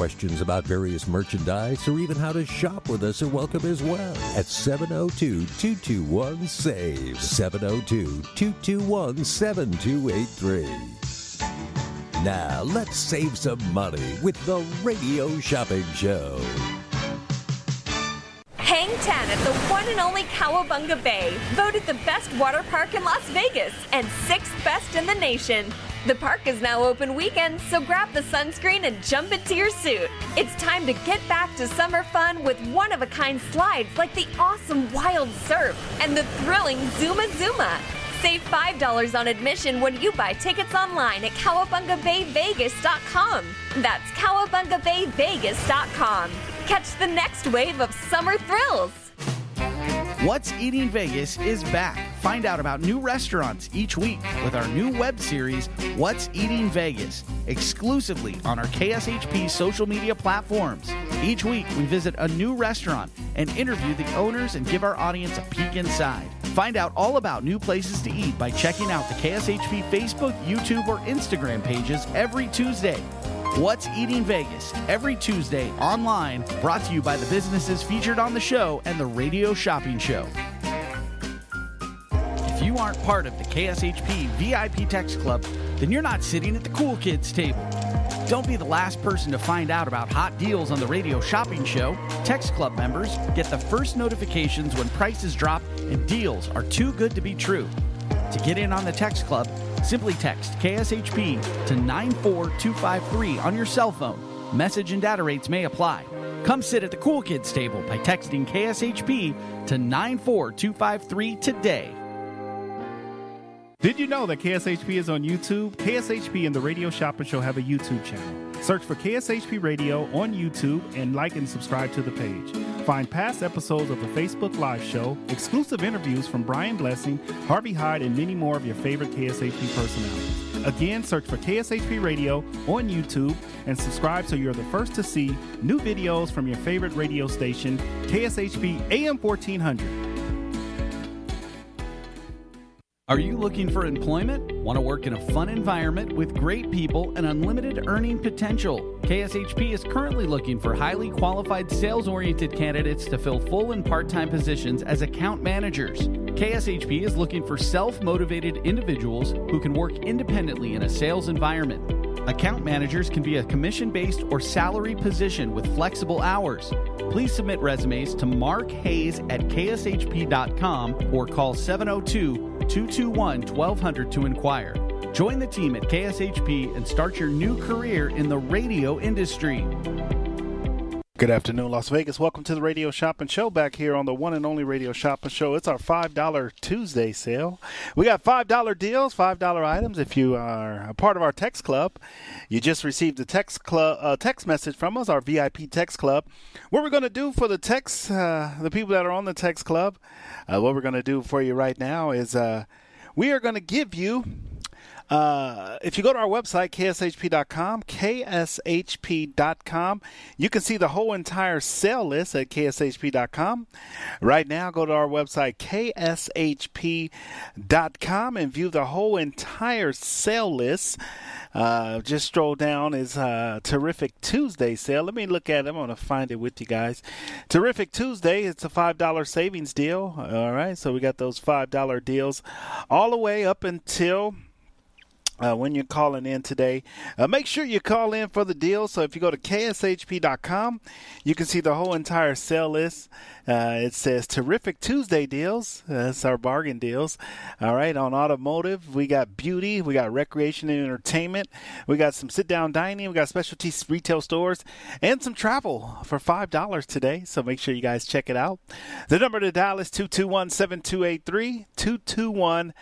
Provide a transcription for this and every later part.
Questions about various merchandise or even how to shop with us are welcome as well at 702 221 SAVE. 702 221 7283. Now, let's save some money with the Radio Shopping Show. Hang 10 at the one and only Cowabunga Bay, voted the best water park in Las Vegas and sixth best in the nation. The park is now open weekends, so grab the sunscreen and jump into your suit. It's time to get back to summer fun with one of a kind slides like the awesome Wild Surf and the thrilling Zuma Zuma. Save $5 on admission when you buy tickets online at cowabungabayvegas.com. That's cowabungabayvegas.com. Catch the next wave of summer thrills. What's Eating Vegas is back. Find out about new restaurants each week with our new web series, What's Eating Vegas, exclusively on our KSHP social media platforms. Each week, we visit a new restaurant and interview the owners and give our audience a peek inside. Find out all about new places to eat by checking out the KSHP Facebook, YouTube, or Instagram pages every Tuesday. What's Eating Vegas every Tuesday online, brought to you by the businesses featured on the show and the Radio Shopping Show. If you aren't part of the KSHP VIP Text Club, then you're not sitting at the cool kids table. Don't be the last person to find out about hot deals on the Radio Shopping Show. Text Club members get the first notifications when prices drop and deals are too good to be true. To get in on the Text Club, simply text KSHP to 94253 on your cell phone. Message and data rates may apply. Come sit at the Cool Kids table by texting KSHP to 94253 today. Did you know that KSHP is on YouTube? KSHP and the Radio Shopping Show have a YouTube channel. Search for KSHP Radio on YouTube and like and subscribe to the page. Find past episodes of the Facebook Live show, exclusive interviews from Brian Blessing, Harvey Hyde, and many more of your favorite KSHP personalities. Again, search for KSHP Radio on YouTube and subscribe so you're the first to see new videos from your favorite radio station, KSHP AM 1400. Are you looking for employment? Want to work in a fun environment with great people and unlimited earning potential? KSHP is currently looking for highly qualified sales oriented candidates to fill full and part time positions as account managers. KSHP is looking for self motivated individuals who can work independently in a sales environment. Account managers can be a commission based or salary position with flexible hours. Please submit resumes to Mark Hayes at kshp.com or call 702 221 1200 to inquire. Join the team at KSHP and start your new career in the radio industry. Good afternoon, Las Vegas. Welcome to the Radio Shopping Show back here on the one and only Radio Shopping Show. It's our $5 Tuesday sale. We got $5 deals, $5 items. If you are a part of our text club, you just received a text club uh, text message from us, our VIP text club. What we're going to do for the text, uh, the people that are on the text club, uh, what we're going to do for you right now is uh, we are going to give you uh, if you go to our website, kshp.com, kshp.com, you can see the whole entire sale list at kshp.com. Right now, go to our website, kshp.com, and view the whole entire sale list. Uh, just stroll down is uh, Terrific Tuesday sale. Let me look at it. I'm going to find it with you guys. Terrific Tuesday, it's a $5 savings deal. All right, so we got those $5 deals all the way up until uh, when you're calling in today. Uh, make sure you call in for the deal. So if you go to kshp.com, you can see the whole entire sale list. Uh, it says terrific Tuesday deals. That's our bargain deals. All right, on automotive, we got beauty, we got recreation and entertainment, we got some sit down dining, we got specialty retail stores, and some travel for $5 today. So make sure you guys check it out. The number to dial is 221 7283 221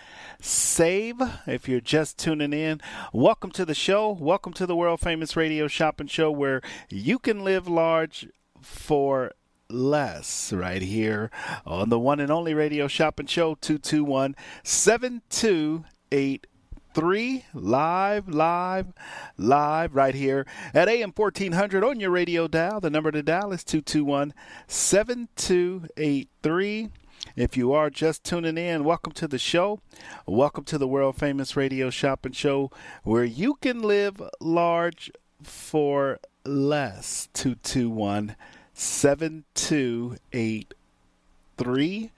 SAVE. If you're just tuning in, welcome to the show. Welcome to the world famous radio shopping show where you can live large for less right here on the one and only radio shopping show 221 7283 live live live right here at am 1400 on your radio dial the number to dial is 221 7283 if you are just tuning in, welcome to the show. Welcome to the world famous radio shopping show where you can live large for less. 221 7283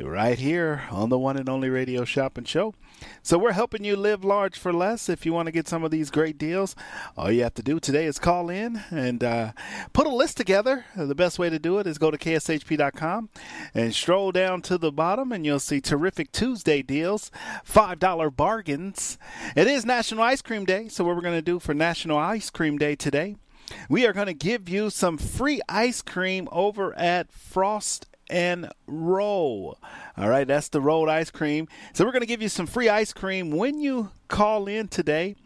right here on the one and only radio shopping show. So we're helping you live large for less. If you want to get some of these great deals, all you have to do today is call in and uh, put a list together. The best way to do it is go to kshp.com and stroll down to the bottom, and you'll see terrific Tuesday deals, $5 bargains. It is National Ice Cream Day, so what we're going to do for National Ice Cream Day today we are going to give you some free ice cream over at Frost and roll. All right, that's the rolled ice cream. So we're going to give you some free ice cream when you call in today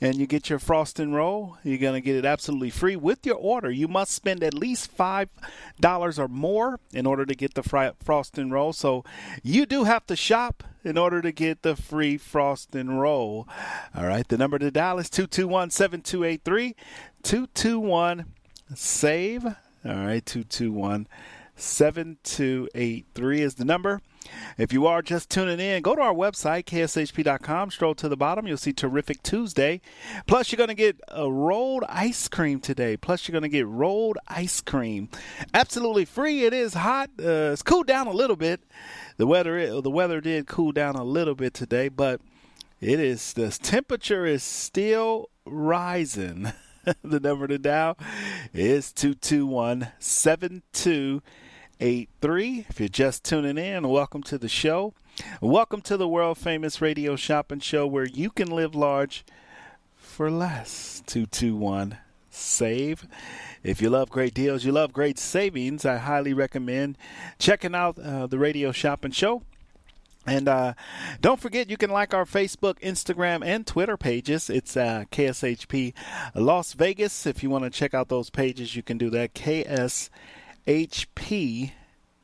and you get your frost and roll. You're going to get it absolutely free with your order. You must spend at least $5 or more in order to get the fry, frost and roll. So you do have to shop in order to get the free frost and roll. All right, the number to dial is 221 7283 221 SAVE. All right, 221 7283 is the number. If you are just tuning in, go to our website, kshp.com, stroll to the bottom. You'll see Terrific Tuesday. Plus, you're going to get a rolled ice cream today. Plus, you're going to get rolled ice cream. Absolutely free. It is hot. Uh, it's cooled down a little bit. The weather, the weather did cool down a little bit today, but it is, the temperature is still rising. the number to dial is 221 7283. If you're just tuning in, welcome to the show. Welcome to the world famous radio shopping show where you can live large for less. 221 SAVE. If you love great deals, you love great savings, I highly recommend checking out uh, the radio shopping show. And uh, don't forget, you can like our Facebook, Instagram, and Twitter pages. It's uh, KSHP Las Vegas. If you want to check out those pages, you can do that. KSHP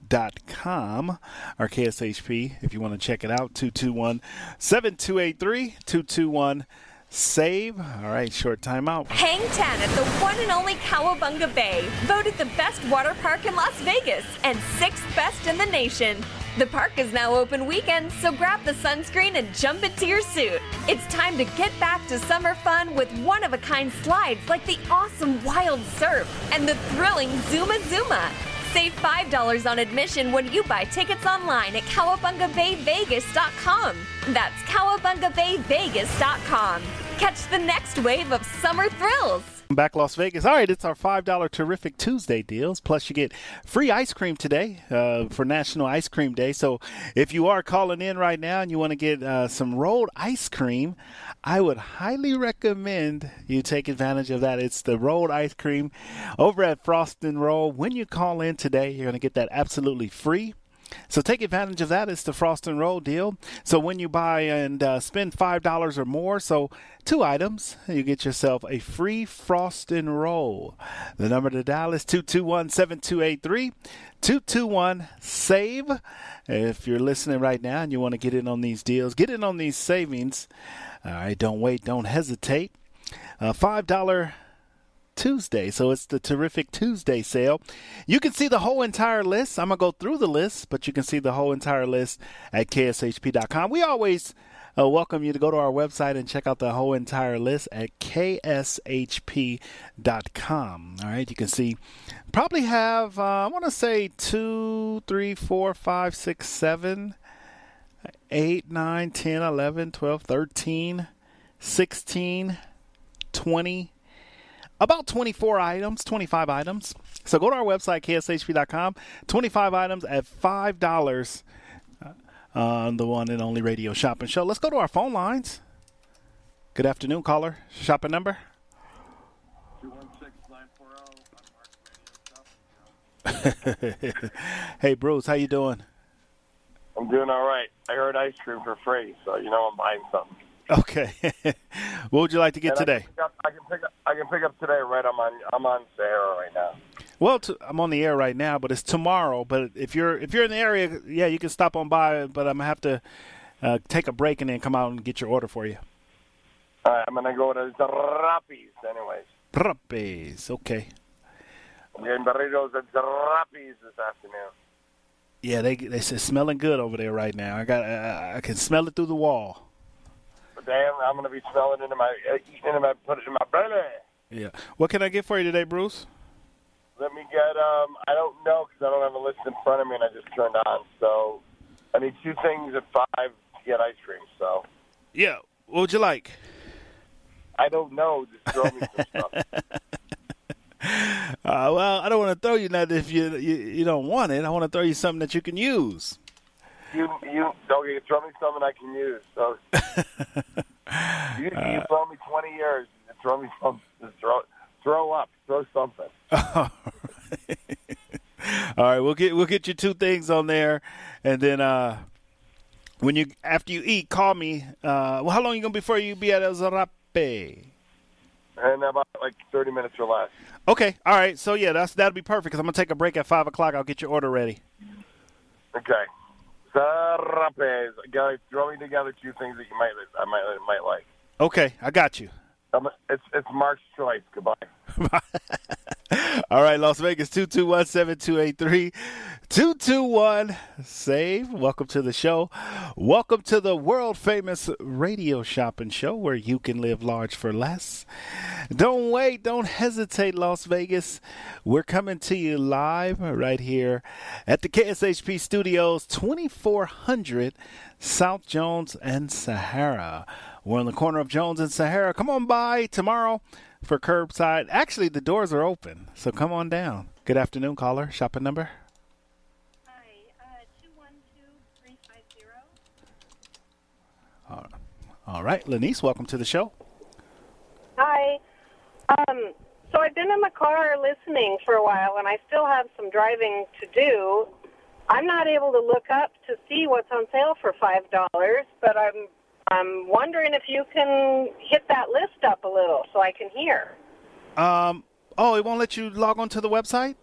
dot com or KSHP if you want to check it out. 221 7283 221 save all right short time out. Hang 10 at the one and only Cowabunga Bay. Voted the best water park in Las Vegas and sixth best in the nation the park is now open weekends, so grab the sunscreen and jump into your suit. It's time to get back to summer fun with one of a kind slides like the awesome Wild Surf and the thrilling Zuma Zuma. Save $5 on admission when you buy tickets online at CowabungaBayVegas.com. That's CowabungaBayVegas.com. Catch the next wave of summer thrills. Back Las Vegas. All right, it's our $5 Terrific Tuesday deals. Plus, you get free ice cream today uh, for National Ice Cream Day. So, if you are calling in right now and you want to get uh, some rolled ice cream, I would highly recommend you take advantage of that. It's the rolled ice cream over at Frost and Roll. When you call in today, you're going to get that absolutely free. So take advantage of that. It's the Frost and Roll deal. So when you buy and uh, spend five dollars or more, so two items, you get yourself a free Frost and Roll. The number to dial is 221-7283, 221 save. If you're listening right now and you want to get in on these deals, get in on these savings. All right, don't wait, don't hesitate. Uh, five dollar Tuesday. So it's the terrific Tuesday sale. You can see the whole entire list. I'm going to go through the list, but you can see the whole entire list at kshp.com. We always uh, welcome you to go to our website and check out the whole entire list at kshp.com. All right, you can see probably have, uh, I want to say, two, three, four, five, six, seven, eight, nine, ten, eleven, twelve, thirteen 16, 20, about 24 items, 25 items. So go to our website, kshp.com. 25 items at $5 uh, on the one and only radio shopping show. Let's go to our phone lines. Good afternoon, caller. Shopping number? 216 Hey, Bruce, how you doing? I'm doing all right. I heard ice cream for free, so you know I'm buying something. Okay. what would you like to get And today? I can, pick up, I can pick up. I can pick up today. Right, I'm on. I'm on Sahara right now. Well, i I'm on the air right now, but it's tomorrow. But if you're if you're in the area, yeah, you can stop on by. But I'm gonna have to uh, take a break and then come out and get your order for you. All right, I'm gonna go to Zarapi's anyways. Rapes. Okay. I'm getting burritos at Zarapi's this afternoon. Yeah, they they it's smelling good over there right now. I got uh, I can smell it through the wall. Damn, I'm gonna be smelling into my uh, eating into my put it in my belly. Yeah. What can I get for you today, Bruce? Let me get. Um, I don't know because I don't have a list in front of me and I just turned on. So I need two things at five to get ice cream. So Yeah. What would you like? I don't know. Just throw me some stuff. Uh, well, I don't want to throw you nothing if you, you you don't want it. I want to throw you something that you can use. You you okay? Throw me something I can use. So you, you throw me twenty years. Throw me some. Throw throw up. Throw something. All right, we'll get we'll get you two things on there, and then uh, when you after you eat, call me. Uh, well, how long you gonna be before you be at El Zarape? And about like thirty minutes or less. Okay, all right. So yeah, that's that'll be perfect because I'm gonna take a break at five o'clock. I'll get your order ready. Okay. Guys, throw me together two things that you might I might might like. Okay, I got you. It's it's Mark's choice. Goodbye. All right, Las Vegas, 221 7283 221 SAVE. Welcome to the show. Welcome to the world famous radio shopping show where you can live large for less. Don't wait, don't hesitate, Las Vegas. We're coming to you live right here at the KSHP Studios, 2400 South Jones and Sahara. We're on the corner of Jones and Sahara. Come on by tomorrow for curbside. Actually, the doors are open, so come on down. Good afternoon, caller. Shopping number? Hi, uh, 212350. All right, Lanice, welcome to the show. Hi. Um, so I've been in the car listening for a while, and I still have some driving to do. I'm not able to look up to see what's on sale for five dollars, but I'm I'm wondering if you can hit that list up a little so I can hear. Um, oh, it won't let you log on to the website?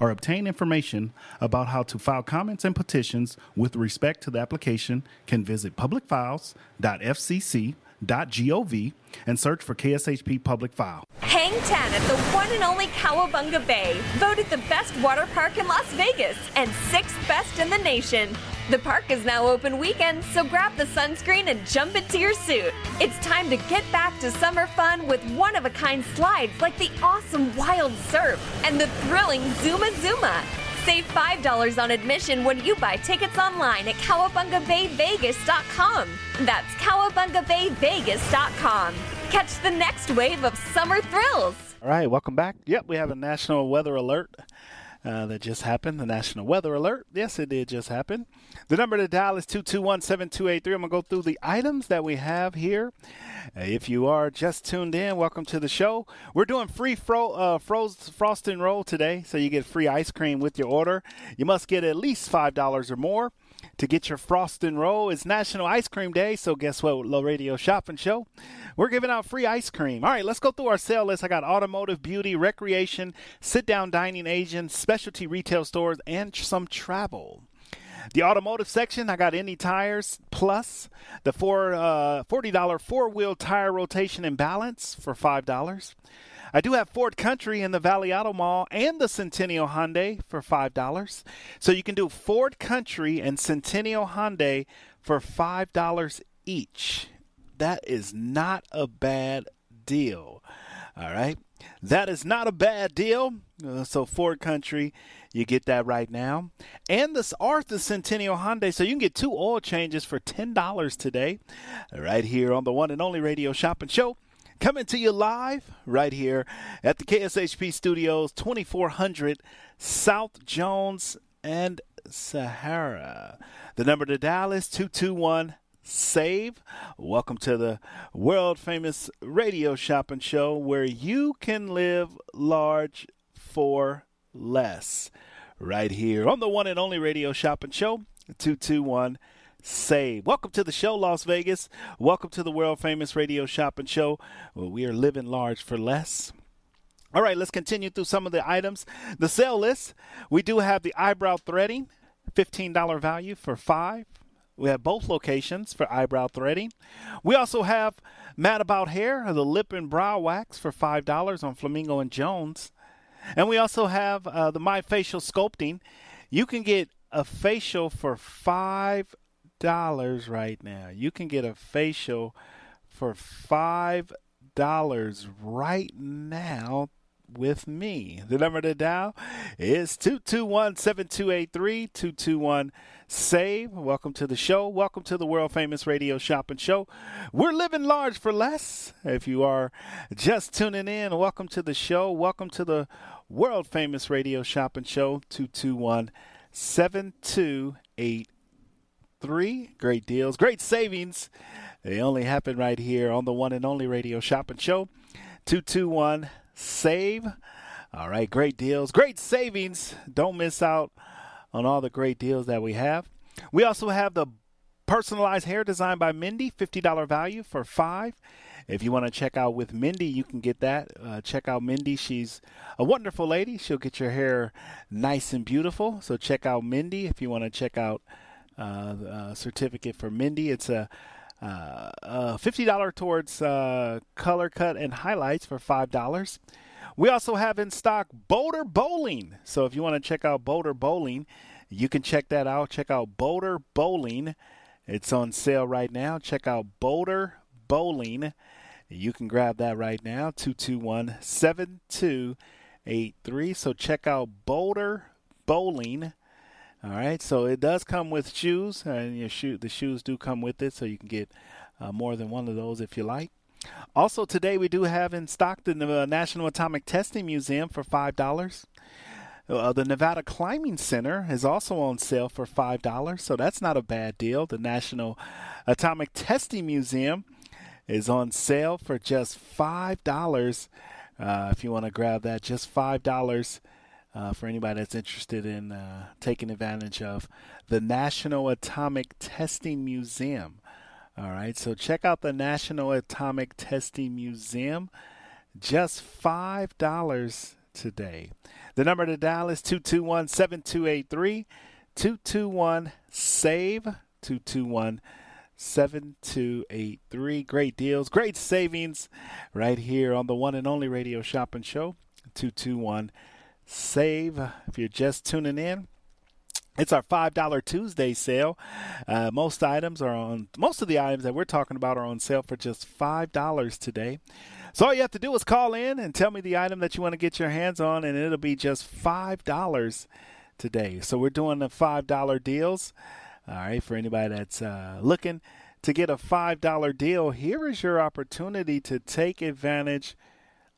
Or obtain information about how to file comments and petitions with respect to the application can visit publicfiles.fcc.gov and search for KSHP Public File. Hang 10 at the one and only Cowabunga Bay, voted the best water park in Las Vegas and sixth best in the nation. The park is now open weekends, so grab the sunscreen and jump into your suit. It's time to get back to summer fun with one of a kind slides like the awesome Wild Surf and the thrilling Zuma Zuma. Save $5 on admission when you buy tickets online at cowabungabayvegas.com. That's cowabungabayvegas.com. Catch the next wave of summer thrills. All right, welcome back. Yep, we have a national weather alert uh, that just happened. The national weather alert. Yes, it did just happen. The number to dial is 221 7283. I'm going to go through the items that we have here. Uh, if you are just tuned in, welcome to the show. We're doing free fro- uh, froze frosting roll today, so you get free ice cream with your order. You must get at least $5 or more to get your frost and roll. It's National Ice Cream Day, so guess what? Low Radio Shopping Show. We're giving out free ice cream. All right, let's go through our sale list. I got automotive, beauty, recreation, sit down dining agents, specialty retail stores, and some travel. The automotive section, I got any tires plus the four uh, $40 four wheel tire rotation and balance for $5. I do have Ford Country in the Valley Auto Mall and the Centennial Hyundai for $5. So you can do Ford Country and Centennial Hyundai for $5 each. That is not a bad deal. All right. That is not a bad deal. Uh, so Ford Country, You get that right now. And this Arthur Centennial Hyundai. So you can get two oil changes for $10 today, right here on the one and only radio shopping show. Coming to you live right here at the KSHP Studios, 2400 South Jones and Sahara. The number to dial is 221 SAVE. Welcome to the world famous radio shopping show where you can live large for less. Right here on the one and only radio shopping show, 221 SAVE. Welcome to the show, Las Vegas. Welcome to the world famous radio shopping show where we are living large for less. All right, let's continue through some of the items. The sale list we do have the eyebrow threading, $15 value for five. We have both locations for eyebrow threading. We also have Mad About Hair, the lip and brow wax for $5 on Flamingo and Jones. And we also have uh, the My Facial Sculpting. You can get a facial for $5 right now. You can get a facial for $5 right now with me. The number to dial is 221 7283 221 SAVE. Welcome to the show. Welcome to the world famous radio shopping show. We're living large for less. If you are just tuning in, welcome to the show. Welcome to the world famous radio shopping show 221 7283. Great deals, great savings. They only happen right here on the one and only radio shopping show 221 SAVE. All right, great deals, great savings. Don't miss out on all the great deals that we have. We also have the personalized hair design by Mindy, $50 value for five. If you want to check out with Mindy, you can get that. Uh, check out Mindy. She's a wonderful lady. She'll get your hair nice and beautiful. So check out Mindy if you want to check out certificate for Mindy. It's a uh, uh, $50 towards uh, color cut and highlights for $5. We also have in stock Boulder Bowling. So if you want to check out Boulder Bowling, you can check that out. Check out Boulder Bowling. It's on sale right now. Check out Boulder Bowling. You can grab that right now, 221 7283. So check out Boulder Bowling. All right, so it does come with shoes, and your shoe the shoes do come with it, so you can get uh, more than one of those if you like. Also, today we do have in stock the uh, National Atomic Testing Museum for five dollars. Uh, the Nevada Climbing Center is also on sale for five dollars, so that's not a bad deal. The National Atomic Testing Museum is on sale for just five dollars. Uh, if you want to grab that, just five dollars uh, for anybody that's interested in uh, taking advantage of the National Atomic Testing Museum. All right, so check out the National Atomic Testing Museum. Just $5 today. The number to dial is 221 7283 221 SAVE 221 7283. Great deals, great savings right here on the one and only radio shopping show 221 save if you're just tuning in. It's our five dollar Tuesday sale. Uh, most items are on. Most of the items that we're talking about are on sale for just five dollars today. So all you have to do is call in and tell me the item that you want to get your hands on, and it'll be just five dollars today. So we're doing the five dollar deals. All right, for anybody that's uh, looking to get a five dollar deal, here is your opportunity to take advantage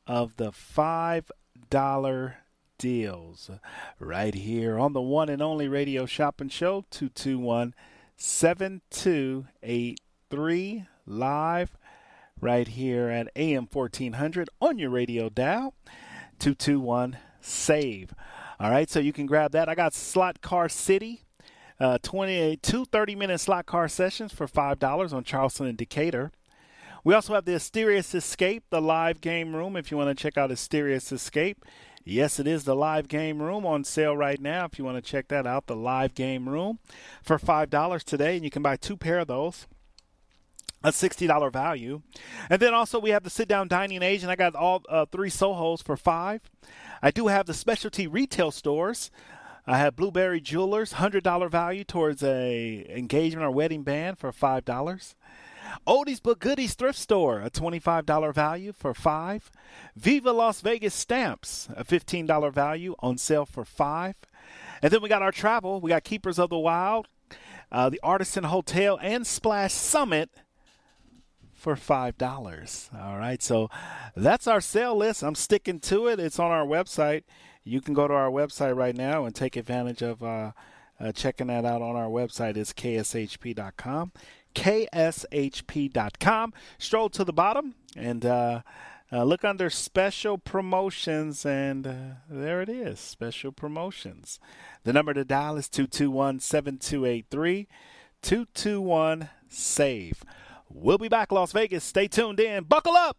of the five dollar deals right here on the one and only radio shopping show 221 7283 live right here at AM 1400 on your radio dial 221 save. All right, so you can grab that. I got Slot Car City. Uh, 22 30 minute slot car sessions for $5 on Charleston and Decatur. We also have the Asterius Escape, the live game room. If you want to check out Asterius Escape, Yes, it is the live game room on sale right now. If you want to check that out, the live game room for $5 today, and you can buy two pair of those a $60 value. And then also we have the sit down dining age, and I got all uh, three Sohos for five. I do have the specialty retail stores. I have Blueberry Jewelers, $100 value towards a engagement or wedding band for $5. Oldies but Goodies Thrift Store, a $25 value for five. Viva Las Vegas Stamps, a $15 value on sale for five. And then we got our travel. We got Keepers of the Wild, uh, the Artisan Hotel, and Splash Summit for $5. All right, so that's our sale list. I'm sticking to it. It's on our website. You can go to our website right now and take advantage of uh, uh, checking that out on our website. It's kshp.com kshp.com. Stroll to the bottom and uh, uh, look under special promotions, and uh, there it is special promotions. The number to dial is 221 7283 221 SAVE. We'll be back, Las Vegas. Stay tuned in. Buckle up.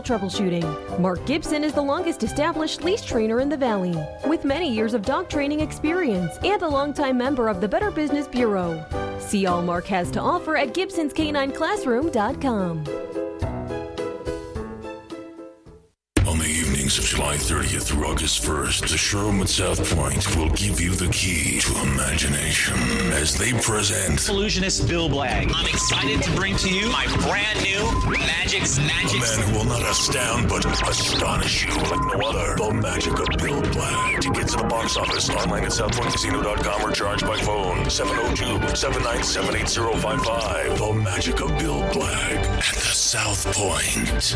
troubleshooting. Mark Gibson is the longest established leash trainer in the Valley, with many years of dog training experience and a longtime member of the Better Business Bureau. See all Mark has to offer at Gibson'sCanineClassroom.com. of July 30th through August 1st, the showroom at South Point will give you the key to imagination as they present illusionist Bill Blagg. I'm excited to bring to you my brand new Magic's a Magic. man who will not astound but astonish you like no other. The magic of Bill Blagg. Tickets at the box office, online at southpointcasino.com or charged by phone 702-797-8055. The magic of Bill Blagg at the South Point.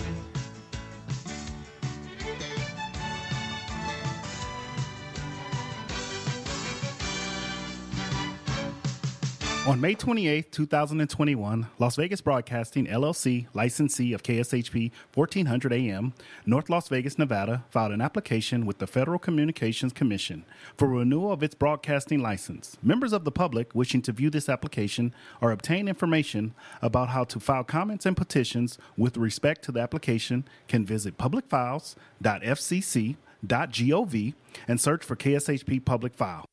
On May 28, 2021, Las Vegas Broadcasting LLC, licensee of KSHP 1400 AM, North Las Vegas, Nevada, filed an application with the Federal Communications Commission for renewal of its broadcasting license. Members of the public wishing to view this application or obtain information about how to file comments and petitions with respect to the application can visit publicfiles.fcc.gov and search for KSHP Public File.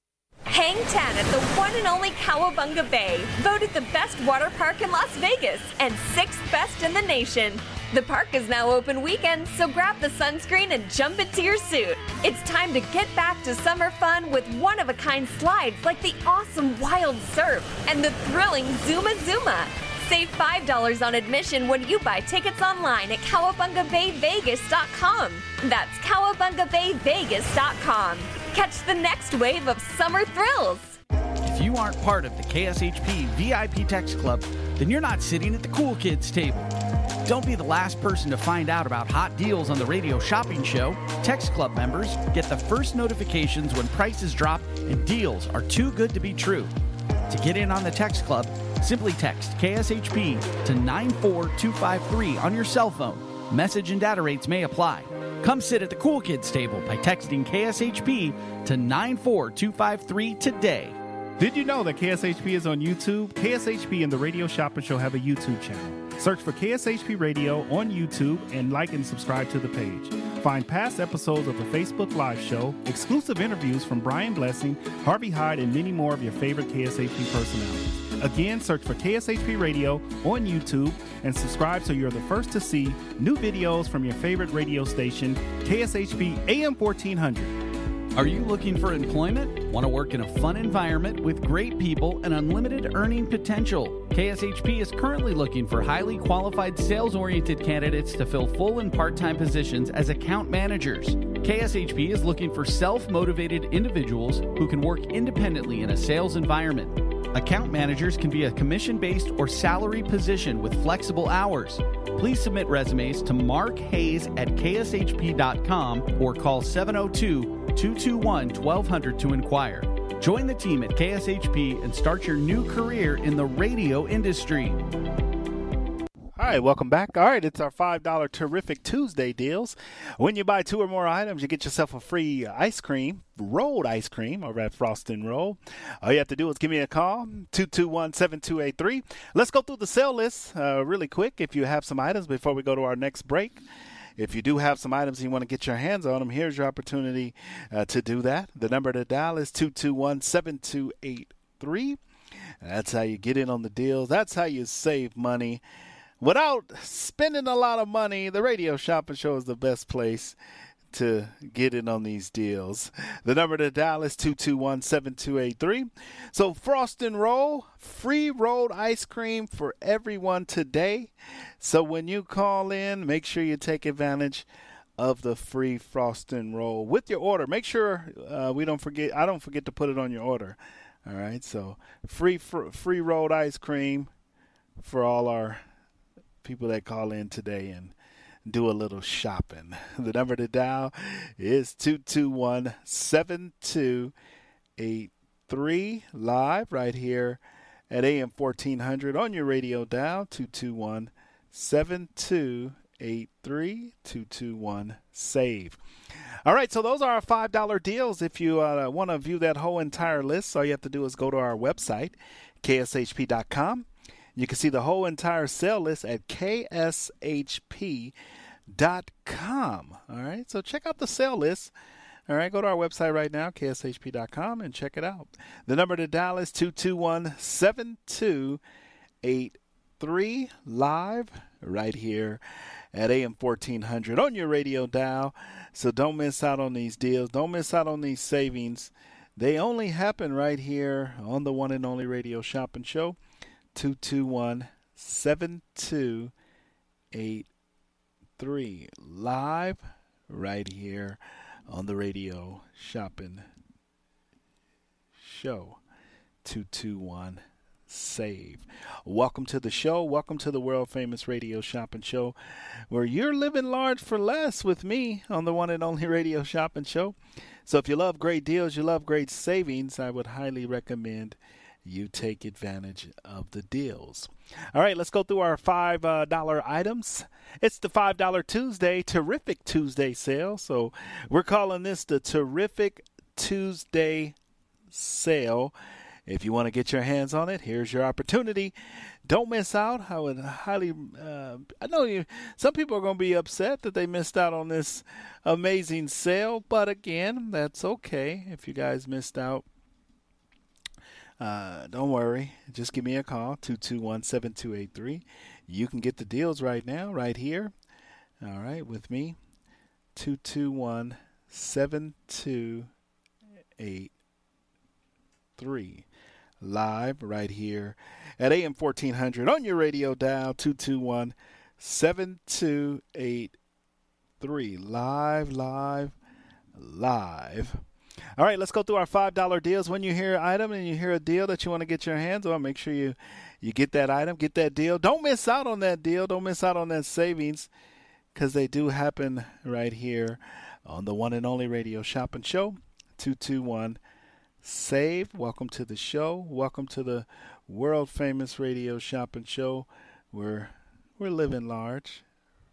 Hang 10 at the one and only Cowabunga Bay, voted the best water park in Las Vegas and sixth best in the nation. The park is now open weekends, so grab the sunscreen and jump into your suit. It's time to get back to summer fun with one of a kind slides like the awesome Wild Surf and the thrilling Zuma Zuma. Save $5 on admission when you buy tickets online at cowabungabayvegas.com. That's cowabungabayvegas.com. Catch the next wave of summer thrills. If you aren't part of the KSHP VIP Text Club, then you're not sitting at the cool kids table. Don't be the last person to find out about hot deals on the radio shopping show. Text Club members get the first notifications when prices drop and deals are too good to be true. To get in on the Text Club, simply text KSHP to 94253 on your cell phone. Message and data rates may apply. Come sit at the Cool Kids table by texting KSHP to 94253 today. Did you know that KSHP is on YouTube? KSHP and the Radio Shopping Show have a YouTube channel. Search for KSHP Radio on YouTube and like and subscribe to the page. Find past episodes of the Facebook Live show, exclusive interviews from Brian Blessing, Harvey Hyde, and many more of your favorite KSHP personalities. Again, search for KSHP Radio on YouTube and subscribe so you're the first to see new videos from your favorite radio station, KSHP AM 1400. Are you looking for employment? Want to work in a fun environment with great people and unlimited earning potential? KSHP is currently looking for highly qualified sales oriented candidates to fill full and part time positions as account managers. KSHP is looking for self motivated individuals who can work independently in a sales environment. Account managers can be a commission based or salary position with flexible hours. Please submit resumes to Mark Hayes at kshp.com or call 702 221 1200 to inquire. Join the team at KSHP and start your new career in the radio industry. Right, welcome back. All right, it's our $5 Terrific Tuesday deals. When you buy two or more items, you get yourself a free ice cream, rolled ice cream over at Frost and Roll. All you have to do is give me a call, 221 7283. Let's go through the sale list uh, really quick if you have some items before we go to our next break. If you do have some items and you want to get your hands on them, here's your opportunity uh, to do that. The number to dial is 221 7283. That's how you get in on the deals. That's how you save money without spending a lot of money, the Radio Shopping Show is the best place to get in on these deals. The number to dial is 221 7283. So, Frost and Roll, free rolled ice cream for everyone today. So, when you call in, make sure you take advantage of the free Frost and Roll with your order. Make sure uh, we don't forget, I don't forget to put it on your order. All right, so free fr- free rolled ice cream for all our people that call in today and do a little shopping. The number to dial is 221 7283 live right here at AM 1400 on your radio dial 221 7283 221 save. All right, so those are our $5 deals. If you uh, want to view that whole entire list, all you have to do is go to our website, kshp.com. You can see the whole entire sale list at kshp.com. All right, so check out the sale list. All right, go to our website right now, kshp.com, and check it out. The number to dial is 221 7283 live right here at AM 1400 on your radio dial. So don't miss out on these deals. Don't miss out on these savings. They only happen right here on the one and only radio shopping show. 221 7283 7283. Live right here on the radio shopping show 221 save. Welcome to the show. Welcome to the world famous radio shopping show where you're living large for less with me on the one and only radio shopping show. So if you love great deals, you love great savings, I would highly recommend you take advantage of the deals. All right, let's go through our $5 uh, items. It's the $5 Tuesday, Terrific Tuesday sale. So we're calling this the Terrific Tuesday sale. If you want to get your hands on it, here's your opportunity. Don't miss out. I would highly. Uh, I know you. Some people are going to be upset that they missed out on this amazing sale, but again, that's okay. If you guys missed out, uh, don't worry. Just give me a call 221 7283. You can get the deals right now, right here. All right, with me 221 7283 live right here at AM 1400 on your radio dial 221 7283. Live, live, live. All right, let's go through our $5 deals. When you hear an item and you hear a deal that you want to get your hands on, make sure you, you get that item, get that deal. Don't miss out on that deal. Don't miss out on that savings because they do happen right here on the one and only radio shopping show 221 Save. Welcome to the show. Welcome to the world famous radio shopping show. We're we're living large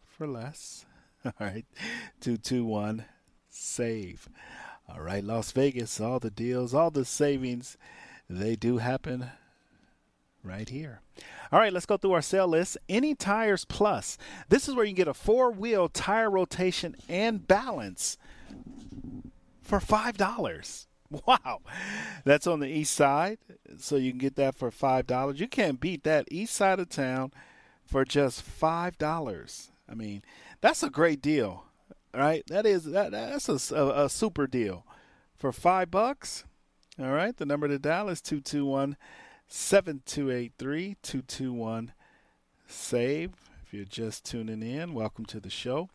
for less. All right. 221 save. All right, Las Vegas, all the deals, all the savings, they do happen right here. All right, let's go through our sale list. Any Tires Plus. This is where you can get a four wheel tire rotation and balance for $5. Wow. That's on the east side. So you can get that for $5. You can't beat that east side of town for just $5. I mean, that's a great deal. Right? That is that that's a, a, a super deal. For 5 bucks. All right? The number to dial is 221 7283 221 save. If you're just tuning in, welcome to the show.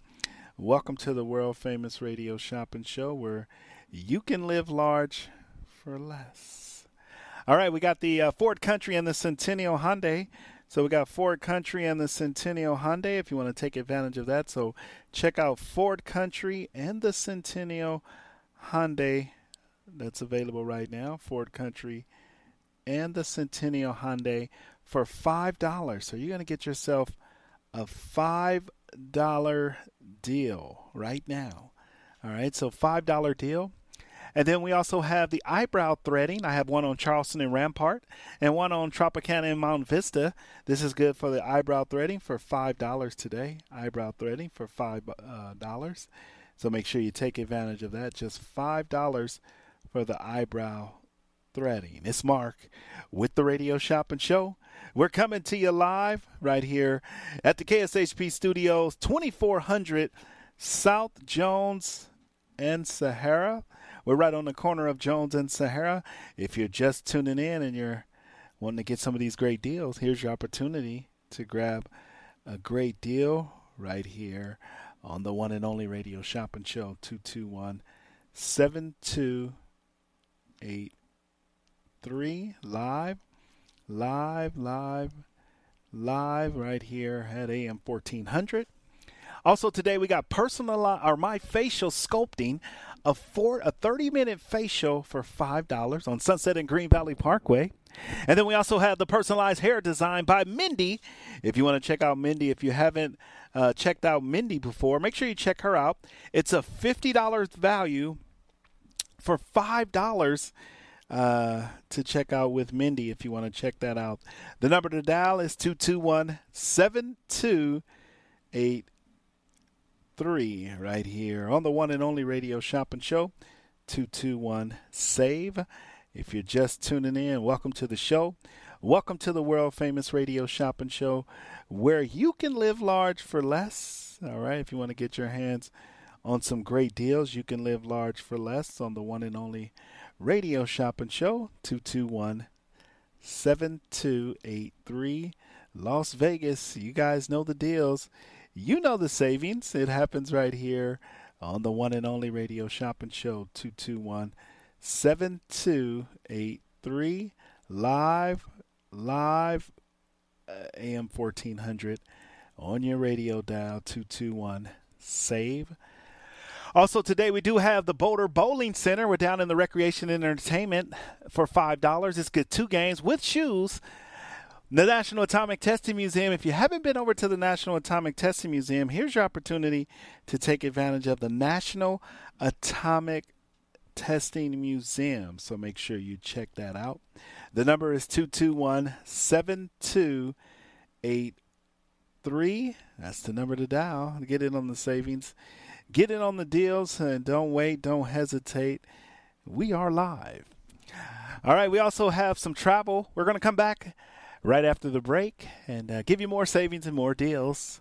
Welcome to the world famous radio shopping show where you can live large for less. All right, we got the uh, Ford Country and the Centennial Hyundai. So we got Ford Country and the Centennial Hyundai if you want to take advantage of that. So check out Ford Country and the Centennial Hyundai that's available right now. Ford Country and the Centennial Hyundai for $5. So you're going to get yourself a $5 deal right now. All right, so $5 deal. And then we also have the eyebrow threading. I have one on Charleston and Rampart and one on Tropicana and Mount Vista. This is good for the eyebrow threading for $5 today. Eyebrow threading for $5. Uh, so make sure you take advantage of that. Just $5 for the eyebrow threading. It's Mark with the Radio Shopping Show. We're coming to you live right here at the KSHP Studios, 2400 South Jones and Sahara. We're right on the corner of Jones and Sahara. If you're just tuning in and you're wanting to get some of these great deals, here's your opportunity to grab a great deal right here on the one and only radio shopping show 221 7283 live live live live right here at AM 1400 also today we got personalized or my facial sculpting a four a 30 minute facial for five dollars on Sunset and Green Valley Parkway. And then we also have the personalized hair design by Mindy. If you want to check out Mindy, if you haven't uh, checked out Mindy before, make sure you check her out. It's a fifty dollars value for five dollars. Uh, to check out with Mindy if you want to check that out. The number to dial is 221 7288 three right here on the one and only radio shopping show 221 save. If you're just tuning in welcome to the show. Welcome to the world famous radio shopping show where you can live large for less. All right if you want to get your hands on some great deals you can live large for less on the one and only radio shopping show 221 7283 Las Vegas, you guys know the deals. You know the savings. It happens right here on the one and only radio shopping show 221 7283 live live uh, AM 1400 on your radio dial 221 save. Also, today we do have the Boulder Bowling Center. We're down in the Recreation and Entertainment for $5. It's good two games with shoes. The National Atomic Testing Museum. If you haven't been over to the National Atomic Testing Museum, here's your opportunity to take advantage of the National Atomic Testing Museum. So make sure you check that out. The number is 221 7283. That's the number to dial get in on the savings. Get in on the deals and don't wait, don't hesitate. We are live. All right, we also have some travel. We're going to come back right after the break and uh, give you more savings and more deals.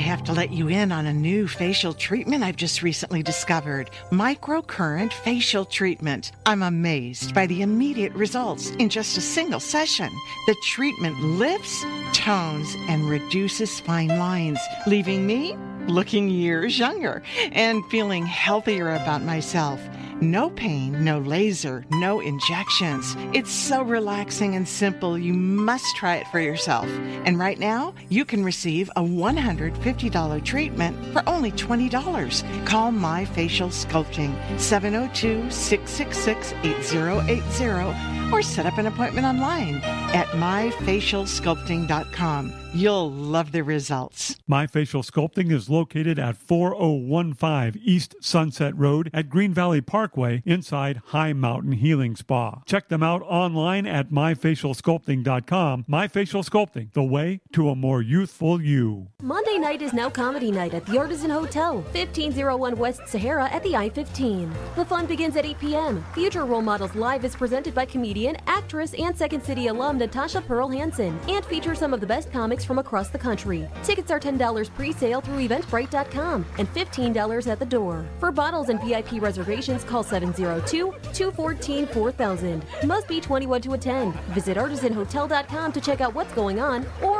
I have to let you in on a new facial treatment I've just recently discovered microcurrent facial treatment. I'm amazed by the immediate results in just a single session. The treatment lifts, tones, and reduces fine lines, leaving me looking years younger and feeling healthier about myself. No pain, no laser, no injections. It's so relaxing and simple. You must try it for yourself. And right now, you can receive a $150 treatment for only $20. Call My Facial Sculpting 702 666 8080 or set up an appointment online at myfacialsculpting.com. You'll love the results. My Facial Sculpting is located at 4015 East Sunset Road at Green Valley Parkway inside High Mountain Healing Spa. Check them out online at myfacialsculpting.com. My Facial Sculpting, the way to a more youthful you. Monday night is now comedy night at the Artisan Hotel, 1501 West Sahara at the I 15. The fun begins at 8 p.m. Future Role Models Live is presented by comedian, actress, and Second City alum Natasha Pearl Hansen and features some of the best comics from across the country. Tickets are $10 pre sale through eventbrite.com and $15 at the door. For bottles and VIP reservations, call 702 214 4000. Must be 21 to attend. Visit artisanhotel.com to check out what's going on or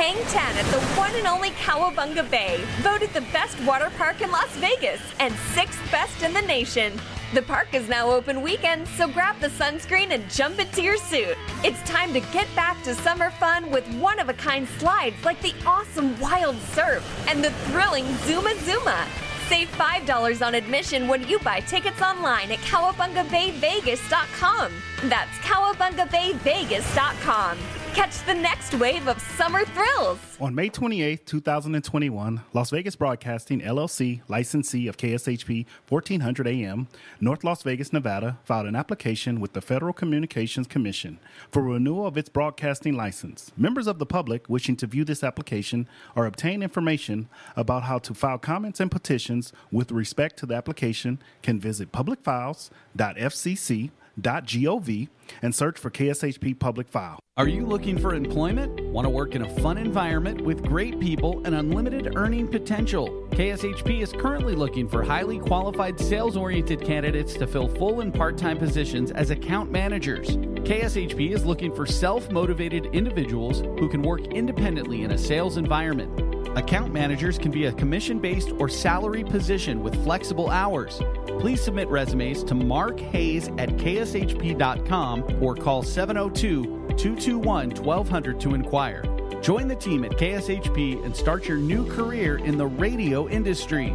Hang 10 at the one and only Cowabunga Bay, voted the best water park in Las Vegas and sixth best in the nation. The park is now open weekends, so grab the sunscreen and jump into your suit. It's time to get back to summer fun with one of a kind slides like the awesome Wild Surf and the thrilling Zuma Zuma. Save $5 on admission when you buy tickets online at CowabungaBayVegas.com. That's CowabungaBayVegas.com. Catch the next wave of summer thrills. On May 28, 2021, Las Vegas Broadcasting LLC, licensee of KSHP 1400 AM, North Las Vegas, Nevada, filed an application with the Federal Communications Commission for renewal of its broadcasting license. Members of the public wishing to view this application or obtain information about how to file comments and petitions with respect to the application can visit publicfiles.fcc.gov and search for KSHP Public File. Are you looking for employment? Want to work in a fun environment with great people and unlimited earning potential? KSHP is currently looking for highly qualified sales oriented candidates to fill full and part time positions as account managers. KSHP is looking for self motivated individuals who can work independently in a sales environment. Account managers can be a commission based or salary position with flexible hours. Please submit resumes to Mark Hayes at kshp.com or call 702 221 1200 to inquire. Join the team at KSHP and start your new career in the radio industry.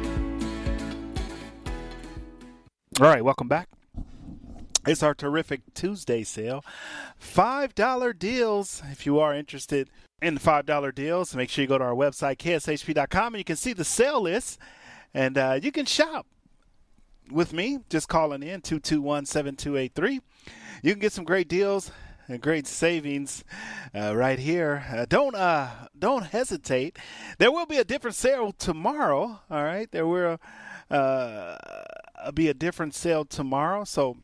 All right, welcome back. It's our terrific Tuesday sale. $5 deals. If you are interested in the $5 deals, make sure you go to our website, kshp.com, and you can see the sale list and uh, you can shop with me. Just calling in 221 7283. You can get some great deals great savings uh, right here. Uh, don't uh, don't hesitate. There will be a different sale tomorrow. All right, there will uh, be a different sale tomorrow. So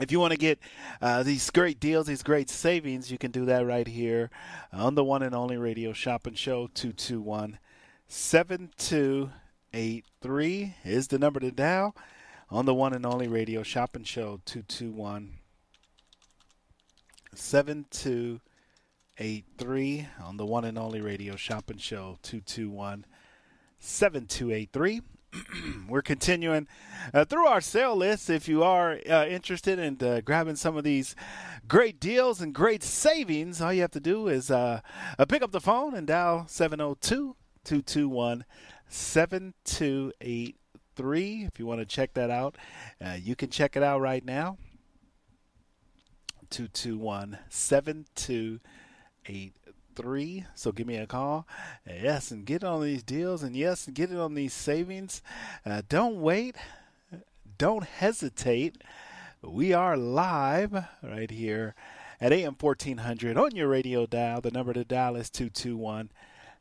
if you want to get uh, these great deals, these great savings, you can do that right here on the one and only radio shopping show 221 7283 is the number to dial on the one and only radio shopping show 221 7283 on the one and only radio shopping show 221 7283 we're continuing uh, through our sale list. If you are uh, interested in uh, grabbing some of these great deals and great savings, all you have to do is uh, uh, pick up the phone and dial 702 221 7283. If you want to check that out, uh, you can check it out right now. 221 7283 three. So give me a call. Yes, and get on these deals, and yes, and get it on these savings. Uh, don't wait. Don't hesitate. We are live right here at AM 1400 on your radio dial. The number to dial is 221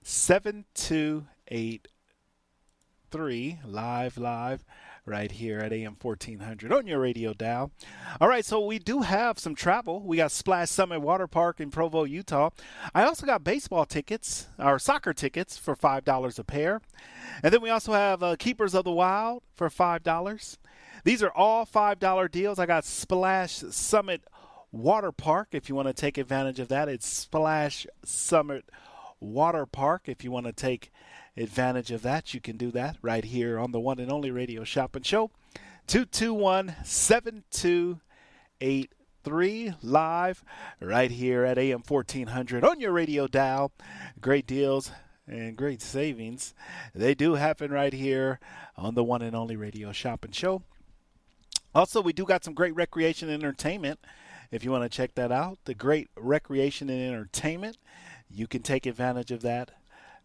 7283. Live, live right here at AM 1400 on your radio dial. All right, so we do have some travel. We got Splash Summit Water Park in Provo, Utah. I also got baseball tickets, or soccer tickets for $5 a pair. And then we also have uh, Keepers of the Wild for $5. These are all $5 deals. I got Splash Summit Water Park if you want to take advantage of that. It's Splash Summit Water Park if you want to take advantage of that, you can do that right here on the one and only Radio Shopping Show. 221 7283 live right here at AM 1400 on your radio dial. Great deals and great savings. They do happen right here on the one and only Radio Shopping Show. Also, we do got some great recreation and entertainment. If you want to check that out, the great recreation and entertainment, you can take advantage of that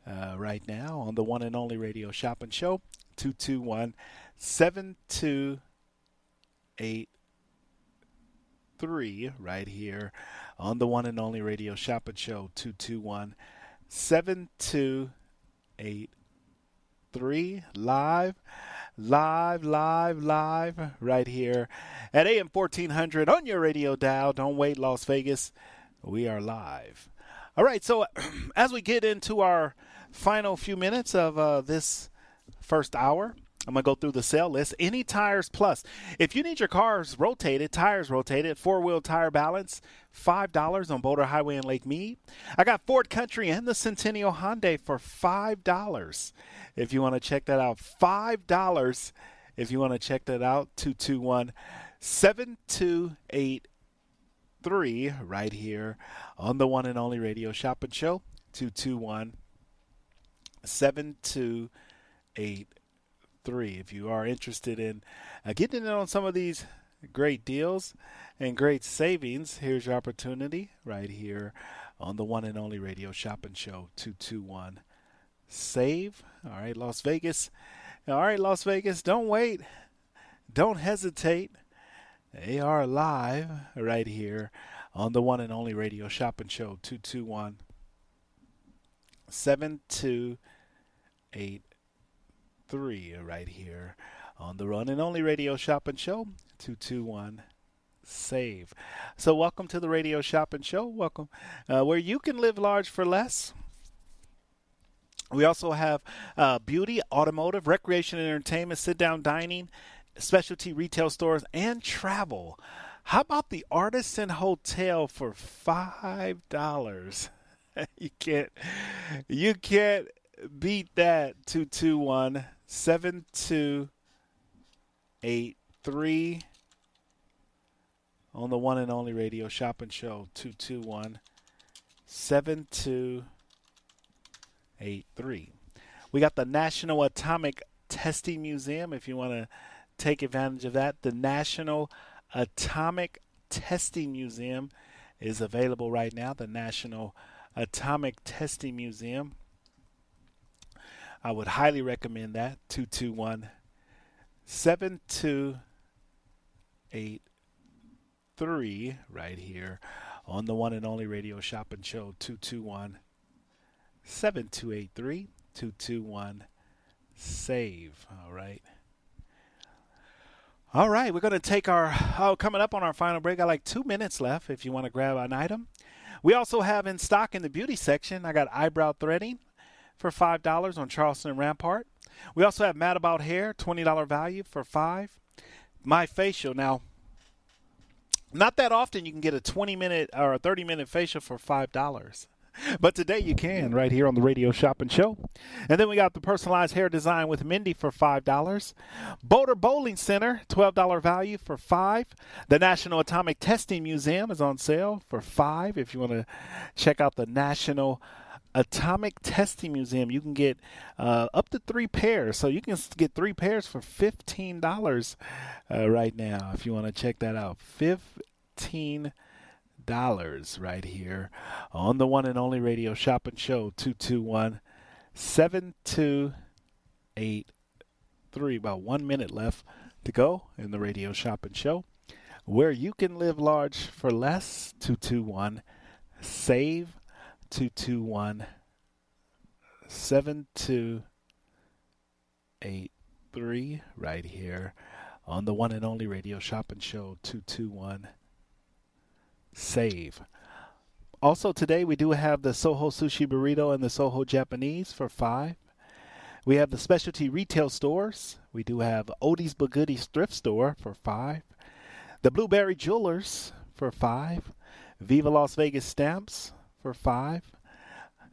uh, right now on the one and only radio shopping show 221 7283 right here on the one and only radio shopping show 221 7283 7283 live live live live right here at AM 1400 on your radio dial. Don't wait Las Vegas. We are live. All right, so as we get into our final few minutes of uh, this first hour, I'm going to go through the sale list. Any Tires Plus. If you need your cars rotated, tires rotated, four wheel tire balance, $5 on Boulder Highway in Lake Mead. I got Ford Country and the Centennial Hyundai for $5. If you want to check that out, $5. If you want to check that out, 221 7283 right here on the one and only radio shopping show, 221 7283. If you are interested in uh, getting in on some of these great deals and great savings, here's your opportunity right here on the one and only radio shopping show 221 save. All right, Las Vegas. All right, Las Vegas, don't wait. Don't hesitate. They are live right here on the one and only radio shopping show 221 7283 right here on the one and Only Radio Shopping Show 221 Save. So, welcome to the Radio Shopping Show. Welcome uh, where you can live large for less. We also have uh, beauty, automotive, recreation and entertainment, sit down dining, specialty retail stores, and travel. How about the Artisan Hotel for five dollars? you can't, you can't beat that. Two two one seven two eight three on the one and only radio shopping show two two one seven two eight three. We got the National Atomic Testing Museum if you want to take advantage of that. The National Atomic Testing Museum is available right now. The National Atomic Testing Museum I would highly recommend that. 221 7283 right here on the one and only radio shopping show 221 7283 221 save. All right. All right, we're going to take our, oh, coming up on our final break. I like two minutes left if you want to grab an item. We also have in stock in the beauty section, I got eyebrow threading, for $5 on Charleston Rampart. We also have Mad About Hair, $20 value for 5 My Facial. Now, not that often you can get a 20 minute or a 30 minute facial for $5. But today you can right here on the Radio Shopping Show. And then we got the personalized hair design with Mindy for $5. Boulder Bowling Center, $12 value for 5 The National Atomic Testing Museum is on sale for 5 if you want to check out the National Atomic Testing Museum, you can get uh, up to three pairs. So you can get three pairs for fifteen dollars uh, right now. If you want to check that out, fifteen dollars right here on the one and only radio shopping show 221 7283 about one minute left to go in the radio shopping show where you can live large for less. 221 save. 221 7283 right here on the one and only radio shopping show 221 save. Also today we do have the soho sushi burrito and the soho japanese for five. We have the specialty retail stores. We do have odie's Goodies thrift store for five. The blueberry jewelers for five. Viva las vegas stamps for five.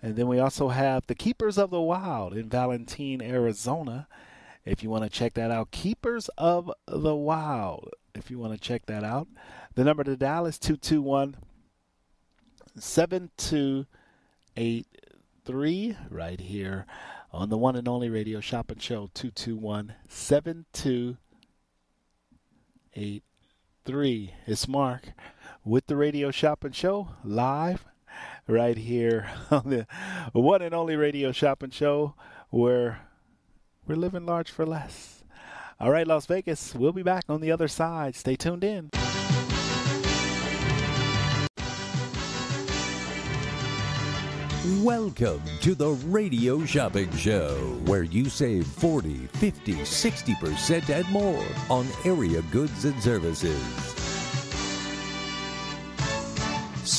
And then we also have the Keepers of the Wild in Valentine, Arizona. If you want to check that out, Keepers of the Wild. If you want to check that out, the number to dial is 221 7283 right here on the one and only radio shopping show 221 7283. It's Mark with the radio shopping show live right here on the one and only radio shopping show where we're living large for less. All right, Las Vegas, we'll be back on the other side. Stay tuned in. Welcome to the Radio Shopping Show, where you save 40, 50, 60% and more on area goods and services.